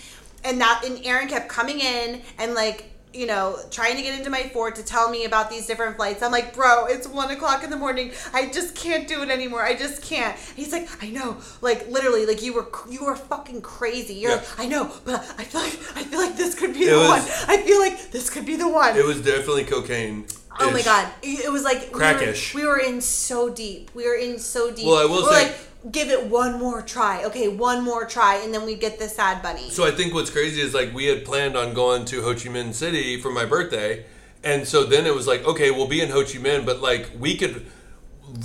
Speaker 1: and that and aaron kept coming in and like you know, trying to get into my fort to tell me about these different flights. I'm like, bro, it's one o'clock in the morning. I just can't do it anymore. I just can't. He's like, I know, like literally, like you were, you were fucking crazy. You're
Speaker 2: Yeah.
Speaker 1: like, I know, but I feel like, I feel like this could be
Speaker 2: It
Speaker 1: the
Speaker 2: was-
Speaker 1: one. I feel like this could be the one.
Speaker 2: It was definitely cocaine.
Speaker 1: Oh my god! It was like we were-
Speaker 2: Crackish.
Speaker 1: We were, in so deep. We were in so deep.
Speaker 2: Well, I will
Speaker 1: we're
Speaker 2: say-
Speaker 1: like, give it one more try. Okay, one more try, and then we get the sad bunny.
Speaker 2: So I think what's crazy is like we had planned on going to Ho Chi Minh City for my birthday, and so then it was like, okay, we'll be in Ho Chi Minh, but like we could,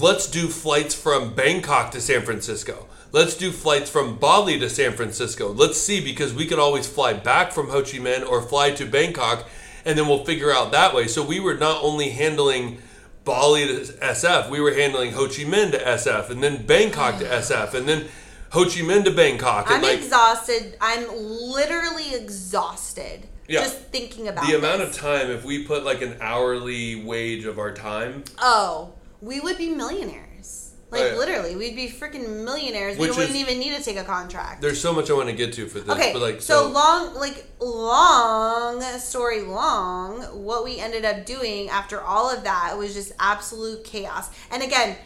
Speaker 2: let's do flights from Bangkok to San Francisco. Let's do flights from Bali to San Francisco. Let's see because we could always fly back from Ho Chi Minh or fly to Bangkok, and then we'll figure out that way. So we were not only handling. Bali to SF, we were handling Ho Chi Minh to SF, and then Bangkok to mm. SF, and then Ho Chi Minh to Bangkok.
Speaker 1: I'm
Speaker 2: like,
Speaker 1: exhausted. I'm literally exhausted.
Speaker 2: Yeah.
Speaker 1: Just thinking about
Speaker 2: the amount of time if we put like an hourly wage of our time
Speaker 1: Oh, we would be millionaires. Like literally, we'd be freaking millionaires. We wouldn't
Speaker 2: is-
Speaker 1: even need to take a contract.
Speaker 2: there's so much i want to get to for this
Speaker 1: Okay,
Speaker 2: but like
Speaker 1: so,
Speaker 2: so,
Speaker 1: long, like long story long, what we ended up doing after all of that was just absolute chaos. And again,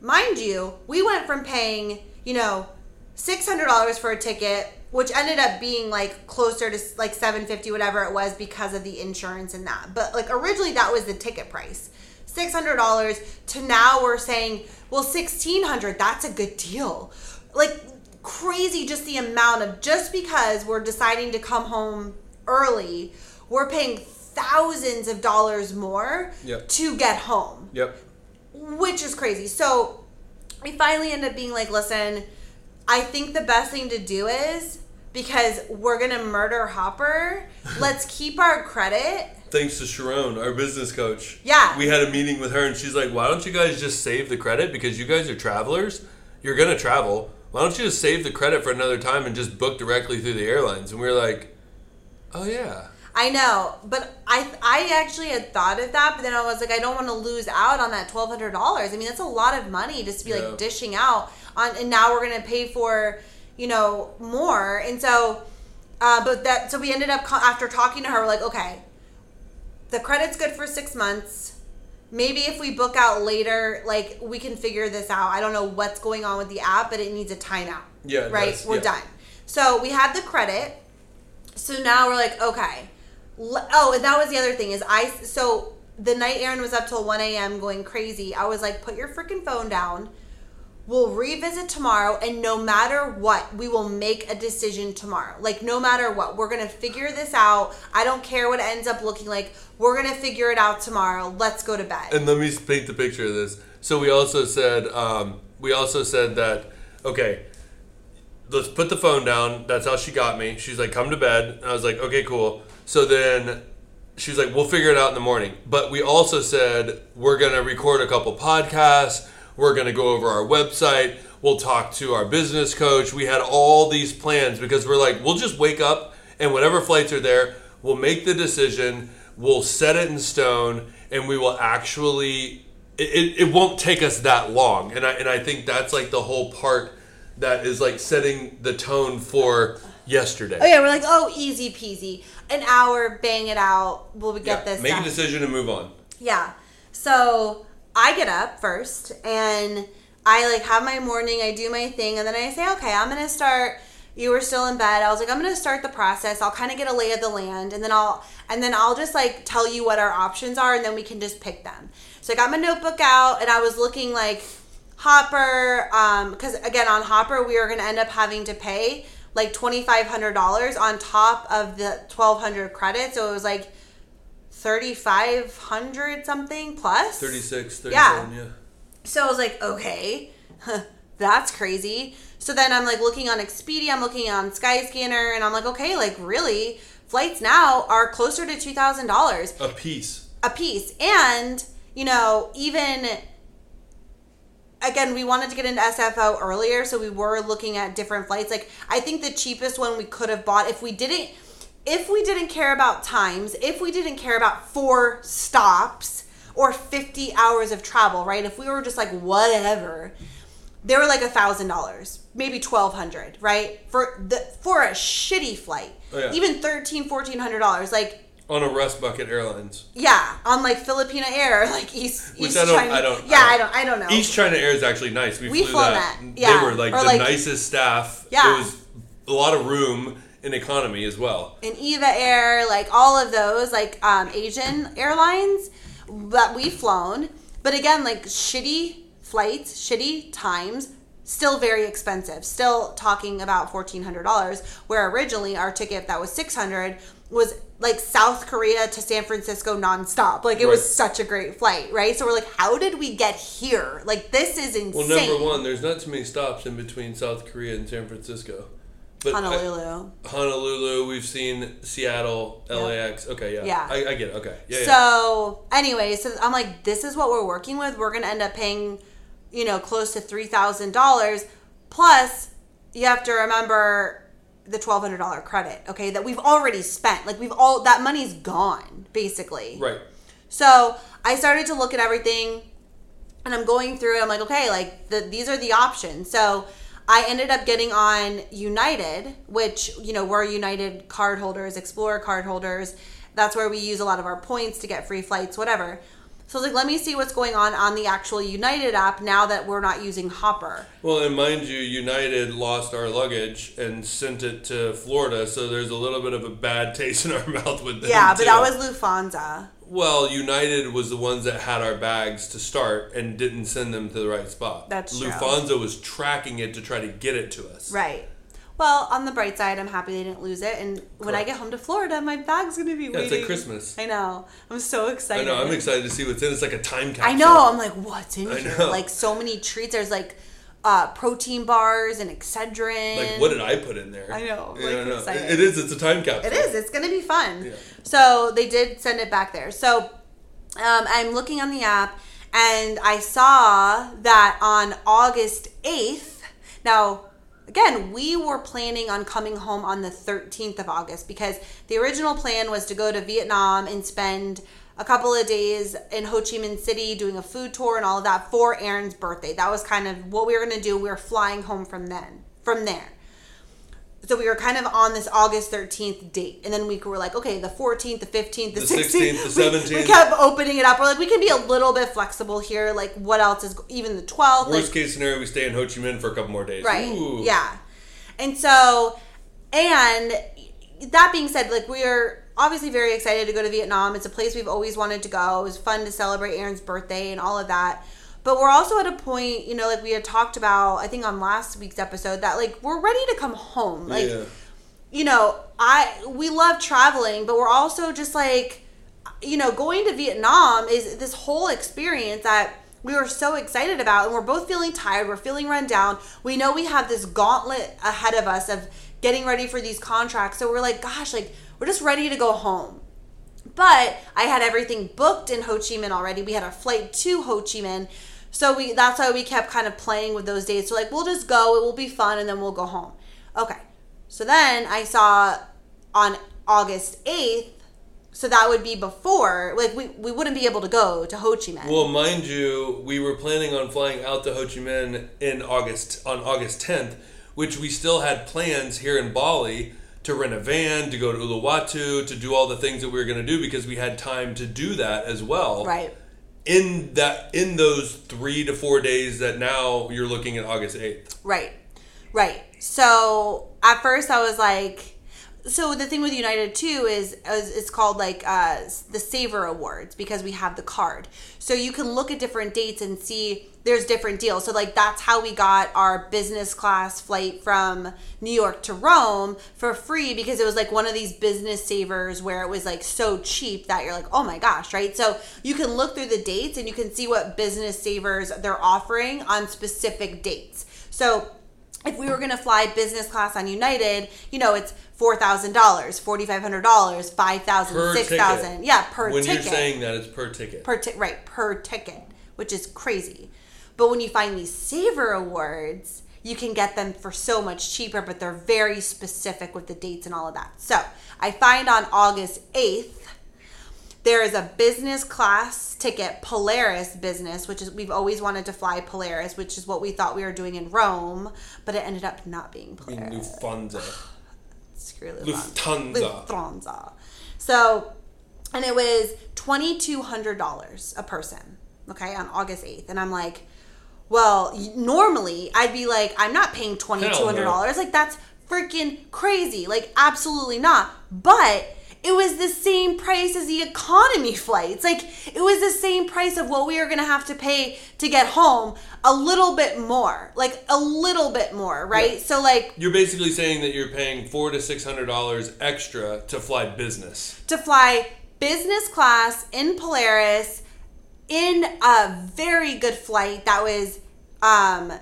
Speaker 1: mind you, we went from paying, you know, six hundred dollars for a ticket, which ended up being like closer to like seven fifty, whatever it was, because of the insurance and that. But like originally, that was the ticket price. Six hundred dollars to now we're saying, well, sixteen hundred. That's a good deal. Like crazy, just the amount of just because we're deciding to come home early, we're paying thousands of dollars more
Speaker 2: Yep.
Speaker 1: to get home
Speaker 2: yep
Speaker 1: which is crazy. So we finally end up being like, listen, I think the best thing to do is because we're gonna murder Hopper. Let's keep our credit.
Speaker 2: Thanks to sharon our business coach.
Speaker 1: Yeah.
Speaker 2: we had a meeting with her and she's like why don't you guys just save the credit? Because you guys are travelers. You're gonna travel. Why don't you just save the credit for another time and just book directly through the airlines? And we were like oh yeah.
Speaker 1: I know, but I I actually had thought of that, but then I was like, I don't want to lose out on that twelve hundred dollars. I mean, that's a lot of money just to be
Speaker 2: Yeah.
Speaker 1: like dishing out on, and now we're gonna pay for you know more, and so, uh, but that so we ended up after talking to her, we're like, okay, the credit's good for six months. Maybe if we book out later, like we can figure this out. I don't know what's going on with the app, but it needs a timeout.
Speaker 2: Yeah,
Speaker 1: Right? We're
Speaker 2: yeah.
Speaker 1: done. So we had the credit. So now we're like, okay. Oh, and that was the other thing is I. So the night Aaron was up till one a.m. going crazy. I was like, put your freaking phone down. We'll revisit tomorrow, and no matter what, we will make a decision tomorrow. Like, no matter what, we're gonna figure this out. I don't care what it ends up looking like. We're gonna figure it out tomorrow. Let's go to bed.
Speaker 2: And let me paint the picture of this. So we also said, um, we also said that, okay, let's put the phone down. That's how she got me. She's like, come to bed. And I was like, okay, cool. So then she was like, we'll figure it out in the morning. But we also said, we're to record a couple podcasts. We're going to go over our website. We'll talk to our business coach. We had all these plans because we're like, we'll just wake up and whatever flights are there, we'll make the decision. We'll set it in stone and we will actually it, it, it won't take us that long and I, and I think that's like the whole part that is like setting the tone for yesterday
Speaker 1: oh yeah, we're like, oh, easy peasy. An hour, bang it out. We'll get
Speaker 2: Yeah,
Speaker 1: this.
Speaker 2: make
Speaker 1: done.
Speaker 2: a decision and move on
Speaker 1: Yeah. So I get up first and I like have my morning, I do my thing, and then I say, okay, I'm gonna start, You were still in bed. I was like, I'm gonna start the process. I'll kind of get a lay of the land, and then I'll and then I'll just like tell you what our options are, and then we can just pick them. So I got my notebook out, and I was looking like Hopper, um, because again on Hopper we are gonna end up having to pay like twenty five hundred dollars on top of the twelve hundred credits. So it was like thirty five hundred something plus
Speaker 2: 36, 37,
Speaker 1: Yeah.
Speaker 2: yeah.
Speaker 1: so I was like, okay, that's crazy. So then I'm like looking on Expedia, I'm looking on Skyscanner, and I'm like, okay, like really, flights now are closer to two thousand dollars
Speaker 2: A piece.
Speaker 1: a piece. And, you know, even again, we wanted to get into SFO earlier, so we were looking at different flights. Like I think the cheapest one we could have bought if we didn't if we didn't care about times, if we didn't care about four stops or 50 hours of travel, right? If we were just like whatever, they were like a thousand dollars, maybe twelve hundred, right? For the for a shitty flight.
Speaker 2: Oh, yeah.
Speaker 1: Even thirteen, fourteen hundred dollars. Like
Speaker 2: On a Rust Bucket Airlines.
Speaker 1: yeah, on like Filipina Air, like East
Speaker 2: Which
Speaker 1: East
Speaker 2: I don't-
Speaker 1: China.
Speaker 2: I don't-
Speaker 1: Yeah,
Speaker 2: I
Speaker 1: I
Speaker 2: don't-.
Speaker 1: I don't know.
Speaker 2: East China Air is actually nice. We,
Speaker 1: We
Speaker 2: flew
Speaker 1: flown
Speaker 2: that.
Speaker 1: that, yeah.
Speaker 2: They were like
Speaker 1: Or
Speaker 2: the
Speaker 1: like-
Speaker 2: nicest staff.
Speaker 1: Yeah.
Speaker 2: It was a lot of room in economy as well.
Speaker 1: and Eva Air, like all of those, like um, Asian airlines that we've flown. But again, like shitty flights, shitty times, still very expensive. Still talking about fourteen hundred dollars, where originally our ticket that was six hundred was like South Korea to San Francisco nonstop. Like it was such a great flight, right? So we're like, how did we get here? Like this is insane.
Speaker 2: Well, number one, there's not too many stops in between South Korea and San Francisco. But I-
Speaker 1: Honolulu.
Speaker 2: Honolulu, we've seen Seattle, LAX. Okay, yeah.
Speaker 1: Yeah.
Speaker 2: I, I get it. Okay. Yeah, yeah.
Speaker 1: So anyway, so I'm like, this is what we're working with. We're gonna end up paying, you know, close to three thousand dollars. Plus, you have to remember the twelve hundred dollar credit. Okay, that we've already spent. Like we've all that money's gone basically.
Speaker 2: Right.
Speaker 1: So I started to look at everything, and I'm going through it. I'm like, okay, like the, these are the options. So I ended up getting on United, which you know we're United card holders, Explorer card holders. That's where we use a lot of our points to get free flights, whatever. So I was like, let me see what's going on on the actual United app now that we're not using Hopper.
Speaker 2: Well, and mind you, United lost our luggage and sent it to Florida, so there's a little bit of a bad taste in our mouth with them.
Speaker 1: Yeah, but
Speaker 2: too.
Speaker 1: that was Lufthansa.
Speaker 2: Well, United was the ones that had our bags to start and didn't send them to the right spot.
Speaker 1: That's true.
Speaker 2: Lufthansa was tracking it to try to get it to us.
Speaker 1: Right. Well, on the bright side, I'm happy they didn't lose it. And when I get home to Florida, my bag's gonna be
Speaker 2: Yeah,
Speaker 1: waiting.
Speaker 2: it's like Christmas.
Speaker 1: I know. I'm so excited.
Speaker 2: I know. I'm excited to see what's in. It's like a time capsule.
Speaker 1: I know. I'm like, what's in
Speaker 2: I
Speaker 1: here?
Speaker 2: know.
Speaker 1: Like so many treats. There's like uh, protein bars and Excedrin.
Speaker 2: Like, what did I put in there?
Speaker 1: I know, like,
Speaker 2: know.
Speaker 1: excited.
Speaker 2: It is. It's a time capsule.
Speaker 1: It is. It's gonna be fun.
Speaker 2: Yeah.
Speaker 1: So they did send it back there. So um, I'm looking on the app, and I saw that on August 8th. Now, again, we were planning on coming home on the 13th of August because the original plan was to go to Vietnam and spend a couple of days in Ho Chi Minh City doing a food tour and all of that for Aaron's birthday. That was kind of what we were going to do. We were flying home from then, from there so we were kind of on this August 13th date. And then we were like, okay, the 14th, the 15th, the,
Speaker 2: The
Speaker 1: 16th.
Speaker 2: 16th, the
Speaker 1: we-
Speaker 2: 17th.
Speaker 1: We, kept opening it up. We're like, we can be a little bit flexible here. Like, what else is, even the 12th.
Speaker 2: Worst
Speaker 1: like,
Speaker 2: case scenario, we stay in Ho Chi Minh for a couple more days.
Speaker 1: Right.
Speaker 2: Ooh.
Speaker 1: Yeah. And so, and that being said, like we're obviously very excited to go to Vietnam. It's a place we've always wanted to go. It was fun to celebrate Aaron's birthday and all of that. But we're also at a point, you know, like we had talked about, I think on last week's episode, that like we're ready to come home. Like,
Speaker 2: yeah.
Speaker 1: you know, I we love traveling, but we're also just like, you know, going to Vietnam is this whole experience that we were so excited about, and we're both feeling tired. We're feeling run down. We know we have this gauntlet ahead of us of getting ready for these contracts. So we're like, gosh, like we're just ready to go home. But I had everything booked in Ho Chi Minh already. We had a flight to Ho Chi Minh. So we that's why we kept kind of playing with those dates. So like we'll just go, it will be fun, and then we'll go home. Okay. So then I saw on August 8th, so that would be before, like we, we wouldn't be able to go to Ho Chi Minh.
Speaker 2: Well, mind you, we were planning on flying out to Ho Chi Minh in August on August 10th, which we still had plans here in Bali to rent a van, to go to Uluwatu, to do all the things that we were going to do because we had time to do that as well.
Speaker 1: right.
Speaker 2: In that in those 3 to 4 days that now you're looking at August 8th.
Speaker 1: Right. Right. So at first I was like, so the thing with United too is, is it's called like uh, the Saver Awards because we have the card. So you can look at different dates and see there's different deals. So like that's how we got our business class flight from New York to Rome for free because it was like one of these business savers where it was like so cheap that you're like, "Oh my gosh," right? So you can look through the dates and you can see what business savers they're offering on specific dates. So if we were going to fly business class on United, you know, it's four thousand dollars, forty five hundred dollars, five thousand, six
Speaker 2: ticket.
Speaker 1: yeah, per
Speaker 2: when
Speaker 1: ticket.
Speaker 2: When you're saying that, it's per ticket.
Speaker 1: per ti- right per ticket, which is crazy. But when you find these saver awards, you can get them for so much cheaper, but they're very specific with the dates and all of that. So I find on August eighth there is a business class ticket Polaris business which is we've always wanted to fly Polaris which is what we thought we were doing in Rome but it ended up not being Polaris
Speaker 2: Lufthansa.
Speaker 1: screw
Speaker 2: Lufthansa.
Speaker 1: Lufthansa so and it was $2200 a person okay on August 8th and I'm like well normally I'd be like I'm not paying $2200 like that's freaking crazy like absolutely not but it was the same price as the economy flights. Like it was the same price of what we are gonna have to pay to get home, a little bit more, like a little bit more, right?
Speaker 2: Yeah.
Speaker 1: So like
Speaker 2: You're basically saying that you're paying four to six hundred dollars extra to fly business.
Speaker 1: to fly business class in Polaris in a very good flight that was um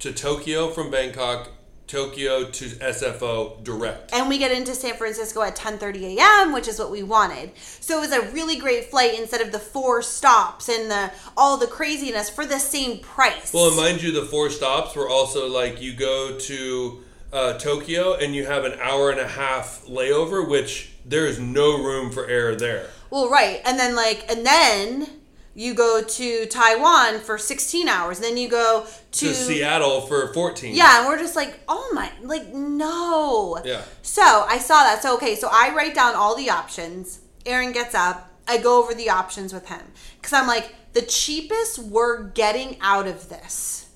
Speaker 2: To Tokyo from Bangkok, Tokyo to SFO direct.
Speaker 1: and we get into San Francisco at 10:30 a.m., which is what we wanted. So it was a really great flight instead of the four stops and the all the craziness for the same price.
Speaker 2: Well, and mind you, the four stops were also like you go to uh, Tokyo and you have an hour and a half layover, which there is no room for error there.
Speaker 1: Well, right. And then like and then you go to Taiwan for 16 hours. Then you go to,
Speaker 2: To Seattle for 14.
Speaker 1: Yeah, and we're just like, "Oh my, like no."
Speaker 2: Yeah.
Speaker 1: So, I saw that. So, okay, so I write down all the options. Aaron gets up. I go over the options with him cuz I'm like, the cheapest we're getting out of this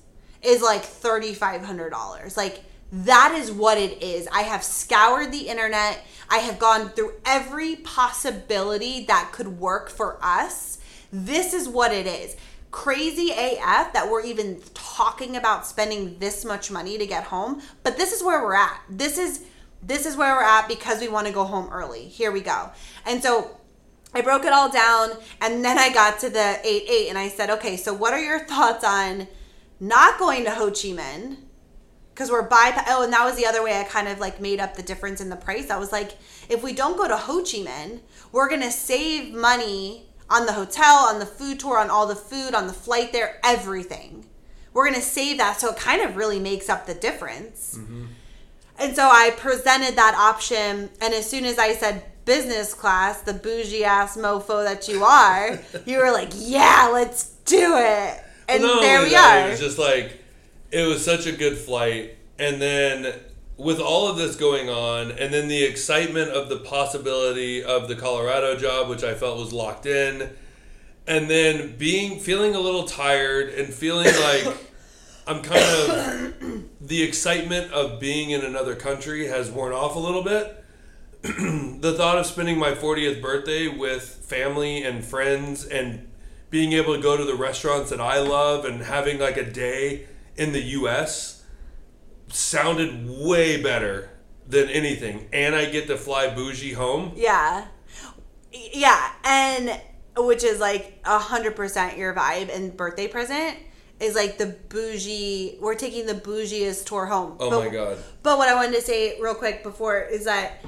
Speaker 1: is like $3500. Like that is what it is. I have scoured the internet. I have gone through every possibility that could work for us. This is what it is. Crazy AF that we're even talking about spending this much money to get home, but this is where we're at. This is this is where we're at because we want to go home early. Here we go. And so I broke it all down and then I got to the 8 8 and I said, okay, so what are your thoughts on not going to Ho Chi Minh? Because we're bypass. Oh, and that was the other way I kind of like made up the difference in the price. I was like, if we don't go to Ho Chi Minh, we're going to save money on the hotel, on the food tour, on all the food, on the flight there, everything. We're going to save that. So it kind of really makes up the difference. Mm-hmm. And so I presented that option, and as soon as I said business class, the bougie ass mofo that you are, you were like, "Yeah, let's do it." And
Speaker 2: Well,
Speaker 1: there we
Speaker 2: that,
Speaker 1: are.
Speaker 2: It was just like it was such a good flight, and then with all of this going on, and then the excitement of the possibility of the Colorado job, which I felt was locked in, and then being feeling a little tired and feeling like I'm kind of the excitement of being in another country has worn off a little bit. the thought of spending my 40th birthday with family and friends and being able to go to the restaurants that I love and having like a day in the US sounded way better than anything. And I get to fly bougie home.
Speaker 1: yeah, yeah, and which is like a hundred percent your vibe and birthday present is like the bougie. We're taking the bougiest tour home.
Speaker 2: Oh
Speaker 1: But-
Speaker 2: my God.
Speaker 1: But what I wanted to say real quick before is that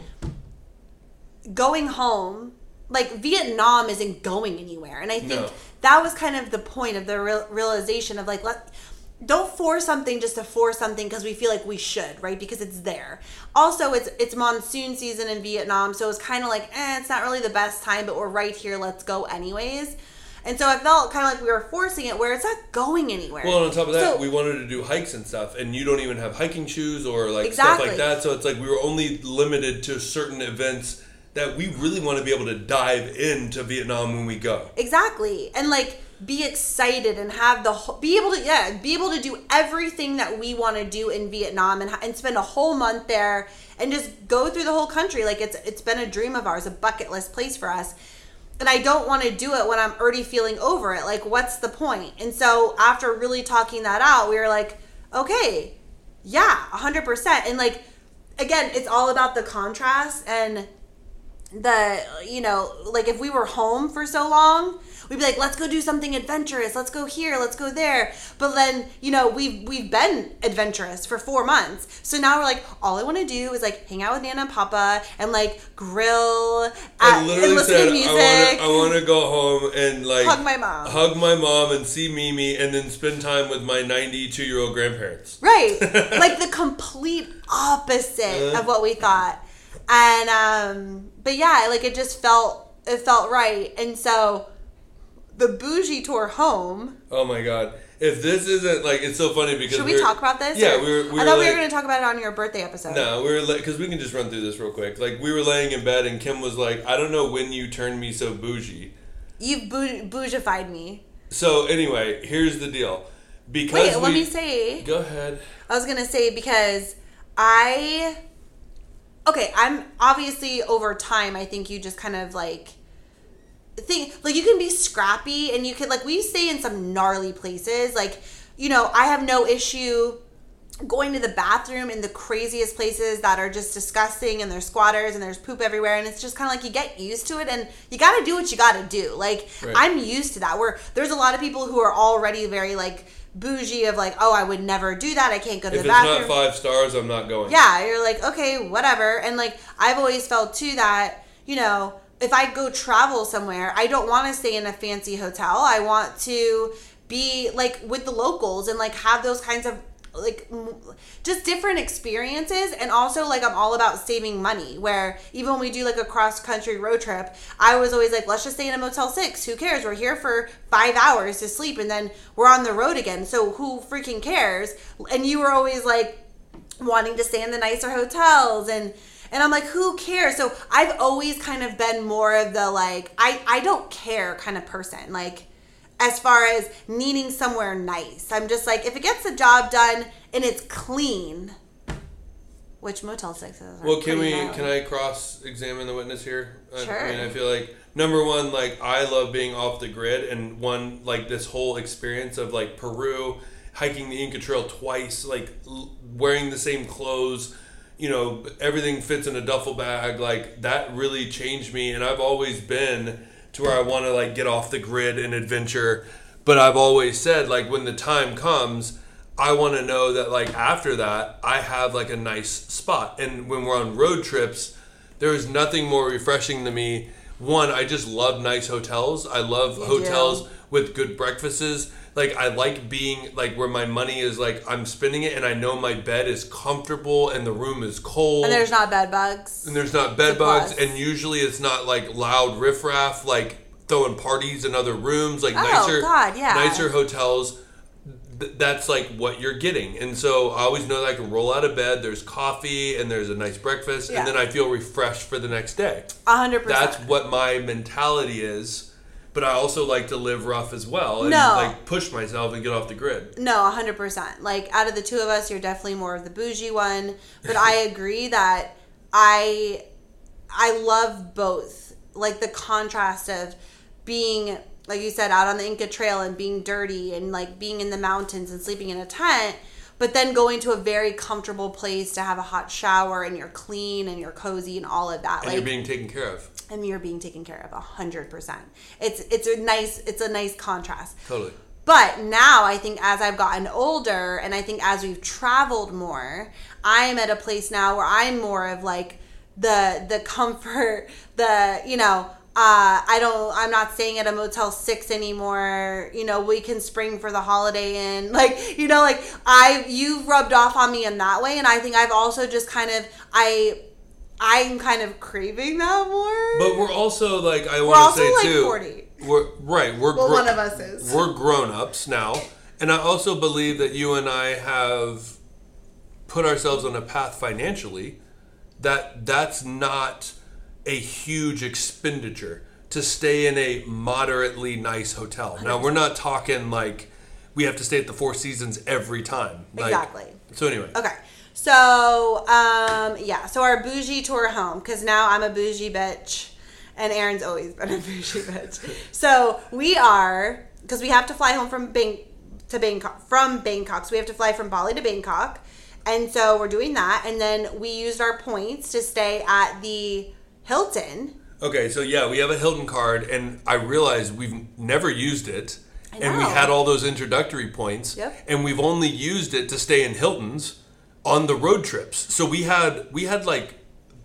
Speaker 1: going home, like Vietnam isn't going anywhere, and I think
Speaker 2: No.
Speaker 1: that was kind of the point of the real, realization of like let. Don't force something just to force something because we feel like we should, right? Because it's there. Also, it's it's monsoon season in Vietnam, so it's kind of like, eh, it's not really the best time, but we're right here. Let's go anyways. And so I felt kind of like we were forcing it, where it's not going anywhere.
Speaker 2: Well, and on top of that,
Speaker 1: So-
Speaker 2: we wanted to do hikes and stuff, and you don't even have hiking shoes or like
Speaker 1: Exactly.
Speaker 2: stuff like that. So it's like we were only limited to certain events that we really want to be able to dive into Vietnam when we go.
Speaker 1: Exactly. And like be excited and have the be able to yeah, be able to do everything that we want to do in Vietnam and and spend a whole month there and just go through the whole country like it's it's been a dream of ours, a bucket list place for us. And I don't want to do it when I'm already feeling over it. Like what's the? And so after really talking that out, we were like, okay, yeah, 100%. And like again, it's all about the contrast and the you know like if we were home for so long we'd be like let's go do something adventurous. Let's go here. Let's go there. But then you know we've we've been adventurous for four months. So now we're like all i want to do is like hang out with nana and papa and like grill at,
Speaker 2: I
Speaker 1: and
Speaker 2: literally
Speaker 1: listen
Speaker 2: said
Speaker 1: to music
Speaker 2: I want to I want to go home and like
Speaker 1: Hug my mom.
Speaker 2: hug my mom, and see Mimi, and then spend time with my 92 year old grandparents.
Speaker 1: right. Like the complete opposite
Speaker 2: Uh.
Speaker 1: of what we thought. And um but yeah like it just felt it felt right. And so the bougie tour home
Speaker 2: Oh my god! If this isn't like, it's so funny because
Speaker 1: Should we talk about this?
Speaker 2: Yeah,
Speaker 1: or-
Speaker 2: we were. We
Speaker 1: I
Speaker 2: were
Speaker 1: thought we were going to talk about it on your birthday episode.
Speaker 2: No, we were because we can just run through this real quick. Like we were laying in bed, and Kim was like, "I don't know when you turned me so bougie."
Speaker 1: You've bou- bougified me.
Speaker 2: So anyway, here's the deal. Because
Speaker 1: Wait,
Speaker 2: we,
Speaker 1: let me say.
Speaker 2: Go ahead.
Speaker 1: I was going to say because I. Okay, I'm obviously over time, I think you just kind of like. Think like you can be scrappy and you can like we stay in some gnarly places. Like you know I have no issue going to the bathroom in the craziest places that are just disgusting and there's squatters and there's poop everywhere and it's just kind of like you get used to it and you got to do what you got to do. Like
Speaker 2: Right.
Speaker 1: i'm used to that. Where there's a lot of people who are already very like bougie of like oh i would never do that. I can't go to
Speaker 2: If
Speaker 1: the
Speaker 2: it's not five stars, I'm not going.
Speaker 1: yeah you're like okay whatever. And like i've always felt too that you know if i go travel somewhere i don't want to stay in a fancy hotel. I want to be like with the locals and like have those kinds of like just different experiences. And also like i'm all about saving money where even when we do like a cross country road trip i was always like let's just stay in a motel 6 who cares? We're here for 5 hours to sleep and then we're on the road again. So who freaking cares? And you were always like wanting to stay in the nicer hotels and and I'm like who cares so I've always kind of been more of the like I I don't care kind of person like as far as needing somewhere nice I'm just like if it gets the job done and it's clean which motel 6 is
Speaker 2: Well, can we? Can I cross examine the witness here? I-
Speaker 1: Sure.
Speaker 2: I mean, I feel like number one, like I love being off the grid, and one like this whole experience of like Peru, hiking the Inca Trail twice, like l- wearing the same clothes. You know, everything fits in a duffel bag. Like that really changed me, and I've always been to where I want to like get off the grid and adventure. But I've always said like when the time comes. I want to know that like after that I have like a nice spot. And when we're on road trips, there is nothing more refreshing to me. One, I just love nice hotels. I love
Speaker 1: You
Speaker 2: hotels
Speaker 1: do.
Speaker 2: with good breakfasts. Like I like being like where my money is like I'm spending it and I know my bed is comfortable and the room is cold.
Speaker 1: And there's not bed bugs.
Speaker 2: And there's not bed bugs.
Speaker 1: plus.
Speaker 2: and usually it's not like loud riffraff like throwing parties in other rooms like
Speaker 1: Oh,
Speaker 2: nicer
Speaker 1: God, yeah.
Speaker 2: nicer hotels. Th- that's like what you're getting. And so i always know that i can roll out of bed there's coffee and there's a nice breakfast
Speaker 1: Yeah.
Speaker 2: and then i feel refreshed for the next day.
Speaker 1: 100%
Speaker 2: that's what my mentality is but i also like to live rough as well and
Speaker 1: No.
Speaker 2: like push myself and get off the grid
Speaker 1: No, hundred percent. Like out of the two of us, you're definitely more of the bougie one. But I agree that I I love both. Like the contrast of being like you said out on the Inca Trail and being dirty and like being in the mountains and sleeping in a tent, but then going to a very comfortable place to have a hot shower and you're clean and you're cozy and all of that.
Speaker 2: and
Speaker 1: like
Speaker 2: you're being taken care of
Speaker 1: and you're being taken care of a hundred percent. It's it's a nice it's a nice contrast.
Speaker 2: totally
Speaker 1: But now I think as I've gotten older and I think as we've traveled more, I'm at a place now where I'm more of like the the comfort, the you know, uh, I don't I'm not staying at a Motel 6 anymore. You know, we can spring for the holiday inn. Like, you know, like I you've rubbed off on me in that way and I think I've also just kind of I I'm kind of craving that more.
Speaker 2: but we're also like i want to say
Speaker 1: like
Speaker 2: too
Speaker 1: 40.
Speaker 2: we're right we're
Speaker 1: Well,
Speaker 2: gro-
Speaker 1: one of us is.
Speaker 2: we're grown-ups now and i also believe that you and i have put ourselves on a path financially that that's not a huge expenditure to stay in a moderately nice hotel. Now we're not talking like we have to stay at the Four Seasons every time. Like-
Speaker 1: Exactly.
Speaker 2: So anyway,
Speaker 1: Okay. So, um, yeah. So our bougie tour home, because now I'm a bougie bitch, and Aaron's always been a bougie bitch. So we are, because we have to fly home from Bang to Bangkok from Bangkok. So we have to fly from Bali to Bangkok, and so we're doing that. And then we used our points to stay at the Hilton.
Speaker 2: Okay, so yeah, we have a Hilton card, and I realized we've never used it,
Speaker 1: I
Speaker 2: and we had all those introductory points,
Speaker 1: Yep.
Speaker 2: and we've only used it to stay in Hilton's on the road trips. So we had we had like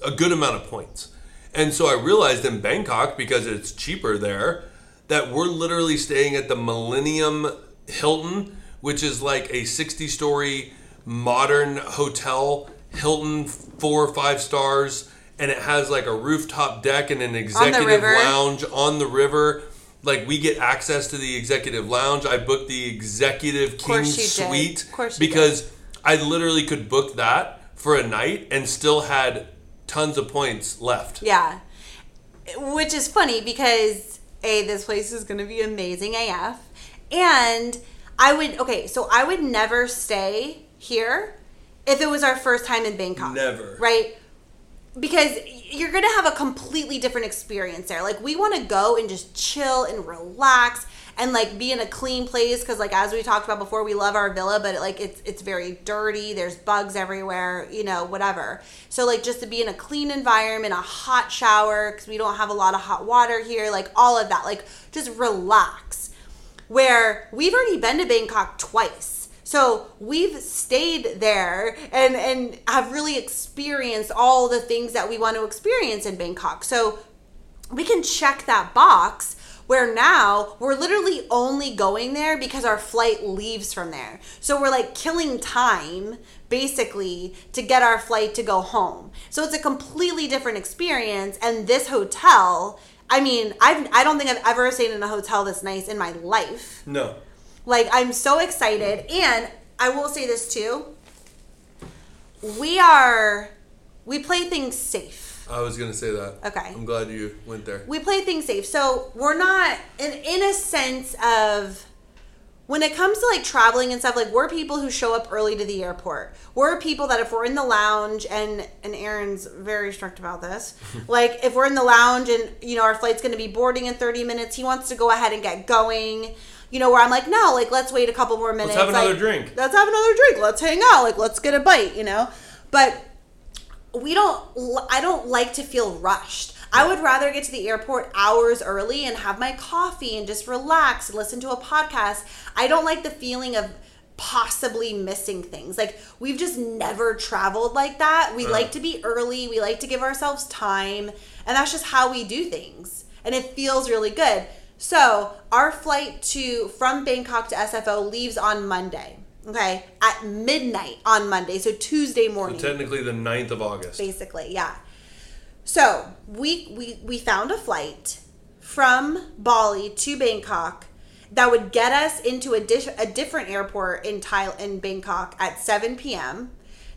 Speaker 2: a good amount of points, and so I realized in Bangkok because it's cheaper there that we're literally staying at the Millennium Hilton, which is like a sixty-story modern hotel, Hilton four or five stars, and it has like a rooftop deck and an executive
Speaker 1: river.
Speaker 2: lounge on the river. Like we get access to the executive lounge. I booked the executive king
Speaker 1: course you did.
Speaker 2: suite
Speaker 1: Of course you did.
Speaker 2: I literally could book that for a night and still had tons of points left.
Speaker 1: Yeah. Which is funny because A, this place is gonna be amazing AF. And I would okay, so I would never stay here if it was our first time in Bangkok.
Speaker 2: Never.
Speaker 1: Right? Because you're gonna have a completely different experience there. Like we wanna go and just chill and relax and like be in a clean place because like as we talked about before we love our villa but like it's it's very dirty there's bugs everywhere you know whatever. So like just to be in a clean environment a hot shower because we don't have a lot of hot water here like all of that like just relax. Where we've already been to bangkok twice. So we've stayed there and and have really experienced all the things that we want to experience in bangkok. So we can check that box where now we're literally only going there because our flight leaves from there. So we're like killing time basically to get our flight to go home. So it's a completely different experience and this hotel, I mean, I've I don't think I've ever stayed in a hotel this nice in my life.
Speaker 2: No.
Speaker 1: Like I'm so excited and I will say this too. We are we play things safe.
Speaker 2: I was gonna say that.
Speaker 1: Okay.
Speaker 2: I'm glad you went there.
Speaker 1: we play things safe. So we're not in in a sense of when it comes to like traveling and stuff, like we're people who show up early to the airport. We're people that if we're in the lounge and and Aaron's very strict about this. like if we're in the lounge and you know our flight's gonna be boarding in 30 minutes, he wants to go ahead and get going. You know, where I'm like, no, like let's wait a couple more minutes.
Speaker 2: Let's have another
Speaker 1: like,
Speaker 2: drink.
Speaker 1: Let's have another drink. Let's hang out. Like let's get a bite, you know? But we don't i don't like to feel rushed. I would rather get to the airport hours early and have my coffee and just relax and listen to a podcast. I don't like the feeling of possibly missing things. Like we've just never traveled like that. We like to be early. We like to give ourselves time. And that's just how we do things. And it feels really good. So our flight to from bangkok to sfo leaves on monday okay at midnight on monday so tuesday morning
Speaker 2: Technically the 9th of August.
Speaker 1: basically yeah so we we we found a flight from bali to bangkok that would get us into a, dish, a different airport in Thailand, in Bangkok at 7 p.m.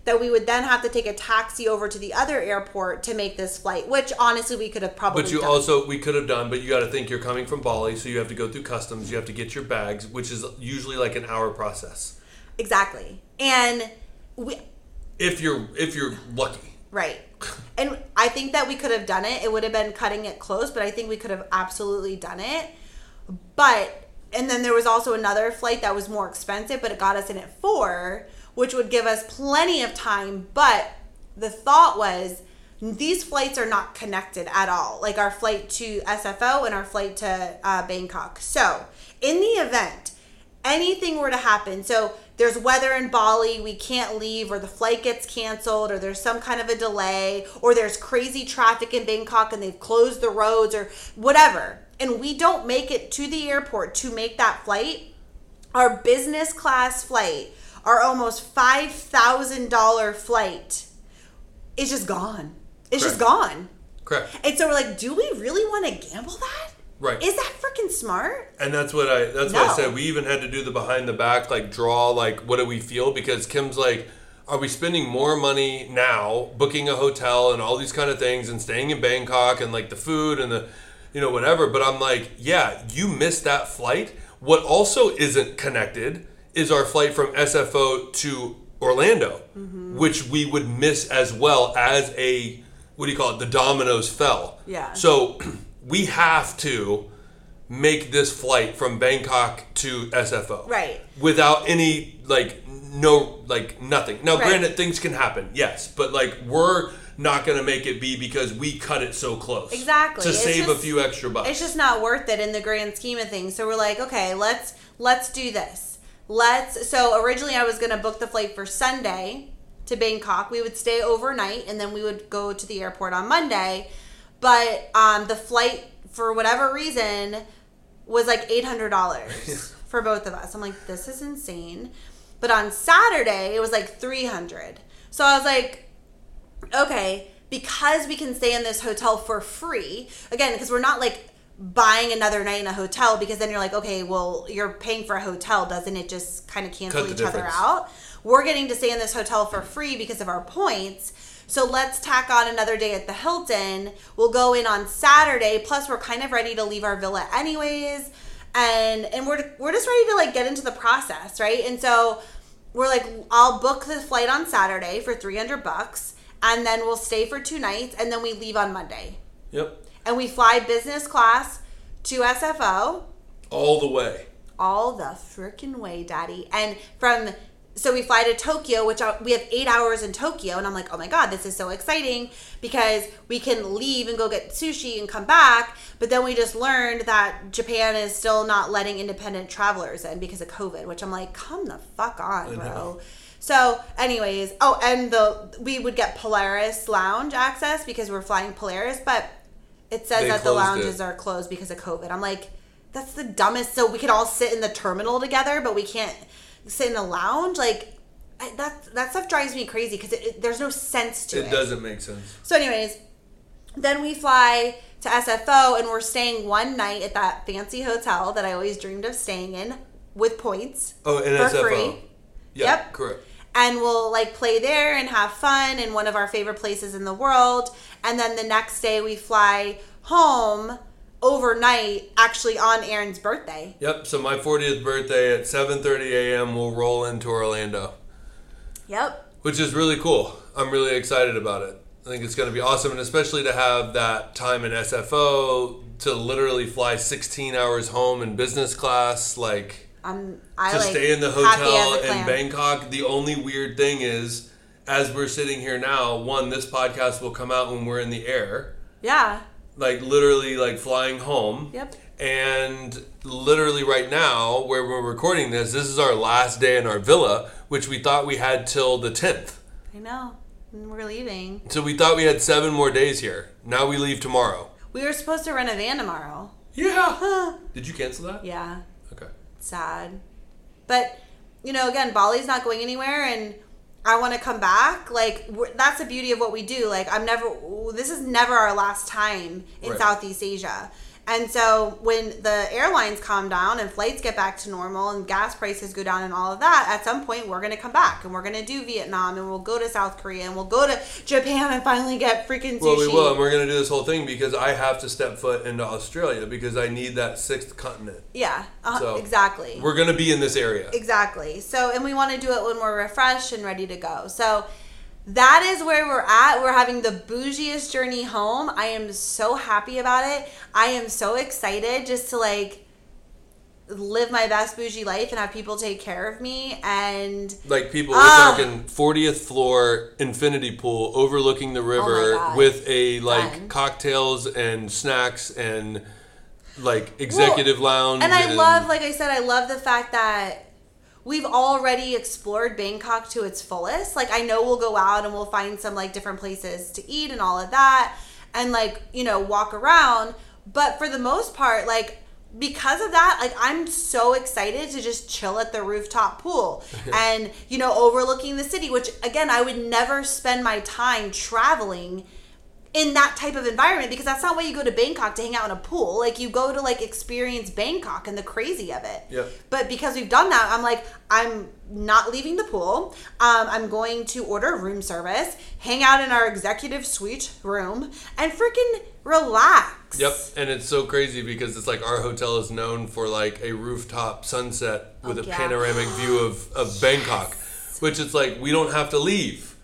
Speaker 1: That we would then have to take a taxi over to the other airport to make this flight, which honestly we could have probably.
Speaker 2: But you
Speaker 1: done.
Speaker 2: also we could have done, but you got to think you're coming from Bali, so you have to go through customs. You have to get your bags, which is usually like an hour process.
Speaker 1: Exactly, and we
Speaker 2: If you're if you're lucky.
Speaker 1: Right. And I think that we could have done it. It would have been cutting it close, but I think we could have absolutely done it. But and then there was also another flight that was more expensive, but it got us in at 4, which would give us plenty of time, but the thought was these flights are not connected at all. Like our flight to SFO and our flight to uh, Bangkok. So, in the event anything were to happen, so there's weather in Bali, we can't leave, or the flight gets canceled, or there's some kind of a delay, or there's crazy traffic in Bangkok and they've closed the roads, or whatever, and we don't make it to the airport to make that flight, our business class flight, our almost $5,000 flight, is just gone. It's just gone.
Speaker 2: Correct.
Speaker 1: And so we're like, do we really want to gamble that?
Speaker 2: Right.
Speaker 1: Is that freaking smart?
Speaker 2: And that's what I that's what I said. We even had to do the behind the back, like draw like what do we feel? Because Kim's like, are we spending more money now booking a hotel and all these kind of things and staying in Bangkok and like the food and the you know whatever but I'm like yeah you missed that flight what also isn't connected is our flight from SFO to Orlando mm-hmm. which we would miss as well as a what do you call it the dominoes fell
Speaker 1: Yeah.
Speaker 2: so we have to make this flight from Bangkok to SFO
Speaker 1: Right.
Speaker 2: without any like no like nothing. Now,
Speaker 1: Right.
Speaker 2: granted, things can happen, yes, but like we're not gonna make it be because we cut it so close.
Speaker 1: Exactly.
Speaker 2: To
Speaker 1: It's
Speaker 2: save a few extra bucks.
Speaker 1: it's just not worth it in the grand scheme of things. So we're like, okay, let's let's do this. Let's so originally I was gonna book the flight for Sunday to Bangkok. We would stay overnight and then we would go to the airport on Monday. But um, the flight for whatever reason was like eight hundred dollars for both of us. I'm like, this is insane. But on Saturday it was like three hundred. So I was like, okay, because we can stay in this hotel for free, again, because we're not like buying another night in a hotel because then you're like, okay, well, you're paying for a hotel, doesn't it just kind of cancel each other out? We're getting to stay in this hotel for free because of our points. So let's tack on another day at the Hilton. We'll go in on Saturday. Plus, we're kind of ready to leave our villa anyways, and and we're we're just ready to like get into the process, right? And so we're like, I'll book the flight on Saturday for three hundred bucks, and then we'll stay for two nights, and then we leave on Monday,
Speaker 2: yep.
Speaker 1: and we fly business class to SFO
Speaker 2: All the way.
Speaker 1: all the freaking way, Daddy. And from so we fly to Tokyo, which I, we have eight hours in Tokyo, and I'm like, oh my god, this is so exciting because we can leave and go get sushi and come back. But then we just learned that Japan is still not letting independent travelers in because of COVID, which I'm like, come the fuck on, bro. So, anyways, oh, and the we would get Polaris Lounge access because we're flying Polaris, but it says
Speaker 2: They
Speaker 1: that the lounges
Speaker 2: it.
Speaker 1: are closed because of COVID. I'm like, that's the dumbest. So we could all sit in the terminal together, but we can't sit in the lounge. Like I, that that stuff drives me crazy because there's no sense to it.
Speaker 2: It doesn't make sense.
Speaker 1: So, anyways, then we fly to SFO and we're staying one night at that fancy hotel that I always dreamed of staying in with points.
Speaker 2: Oh, in
Speaker 1: for
Speaker 2: SFO.
Speaker 1: free.
Speaker 2: Yeah,
Speaker 1: Yep.
Speaker 2: correct.
Speaker 1: And we'll like play there and have fun in one of our favorite places in the world. And then the next day we fly home overnight, actually on Aaron's birthday.
Speaker 2: Yep. So my 40th birthday at 7:30 a.m. We'll roll into Orlando,
Speaker 1: Yep.
Speaker 2: which is really cool. I'm really excited about it. I think it's going to be awesome, and especially to have that time in SFO to literally fly 16 hours home in business class, like
Speaker 1: I'm I
Speaker 2: to
Speaker 1: like
Speaker 2: stay in the hotel in. Bangkok. The only weird thing is, as we're sitting here now, one, this podcast will come out when we're in the air,
Speaker 1: Yeah.
Speaker 2: Like literally like flying home.
Speaker 1: Yep.
Speaker 2: And literally right now, where we're recording this, this is our last day in our villa, which we thought we had till the 10th.
Speaker 1: I know. And We're leaving.
Speaker 2: So we thought we had seven more days here. Now we leave tomorrow.
Speaker 1: We were supposed to rent a van tomorrow.
Speaker 2: Yeah. Did you cancel that?
Speaker 1: Yeah.
Speaker 2: Okay.
Speaker 1: sad. But you know, again, Bali's not going anywhere, and I want to come back. Like that's the beauty of what we do. Like I'm never. This is never our last time in
Speaker 2: Right.
Speaker 1: Southeast Asia. And so when the airlines calm down and flights get back to normal and gas prices go down and all of that, at some point we're going to come back and we're going to do Vietnam and we'll go to South Korea and we'll go to Japan and finally get freaking sushi.
Speaker 2: Well, we will, and we're going to do this whole thing because I have to step foot into Australia because I need that sixth continent.
Speaker 1: yeah, uh,
Speaker 2: So,
Speaker 1: exactly.
Speaker 2: We're going to be in this area.
Speaker 1: Exactly. So, and we want to do it when we're refreshed and ready to go. So, that is where we're at. We're having the bougiest journey home. I am so happy about it. I am so excited just to like live my best bougie life and have people take care of me and
Speaker 2: Like people,
Speaker 1: Ah.
Speaker 2: we're talking 40th floor infinity pool overlooking the river
Speaker 1: Oh
Speaker 2: with a like cocktails and snacks and like executive lounge.
Speaker 1: And I love, like I said, I love the fact that we've already explored Bangkok to its fullest. Like I know we'll go out and we'll find some like different places to eat and all of that and like, you know, walk around. But for the most part, like because of that, like I'm so excited to just chill at the rooftop pool and, you know, overlooking the city, which again, I would never spend my time traveling in that type of environment because that's not why you go to Bangkok to hang out in a pool. Like you go to like experience Bangkok and the crazy of it.
Speaker 2: Yep.
Speaker 1: But because we've done that, I'm like, I'm not leaving the pool. Um, I'm going to order room service, hang out in our executive suite room, and freaking relax.
Speaker 2: Yep, and it's so crazy because it's like our hotel is known for like a rooftop sunset with
Speaker 1: Oh,
Speaker 2: a
Speaker 1: yeah.
Speaker 2: panoramic view of, of Bangkok, which it's like we don't have to leave.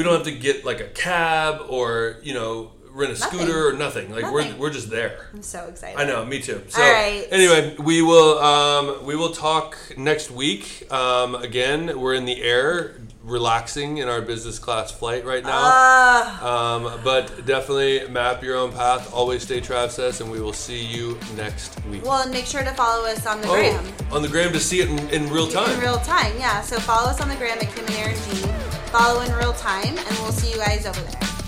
Speaker 2: We don't have to get like a cab or you know rent a
Speaker 1: Nothing.
Speaker 2: scooter or nothing. Like
Speaker 1: Nothing.
Speaker 2: we're we're just there.
Speaker 1: I'm so excited.
Speaker 2: I know, me too. So
Speaker 1: All right.
Speaker 2: anyway, we will um, we will talk next week. Um, again, we're in the air, relaxing in our business class flight right now.
Speaker 1: Uh,
Speaker 2: Um, but definitely map your own path. Always stay Travcess, and we will see you next week.
Speaker 1: well, and make sure to follow us on the
Speaker 2: oh,
Speaker 1: gram.
Speaker 2: on the gram to see it in, in real time.
Speaker 1: In real time, yeah. So follow us on the gram at Kim and Aaron G. Follow in real time, and we'll see you guys over there.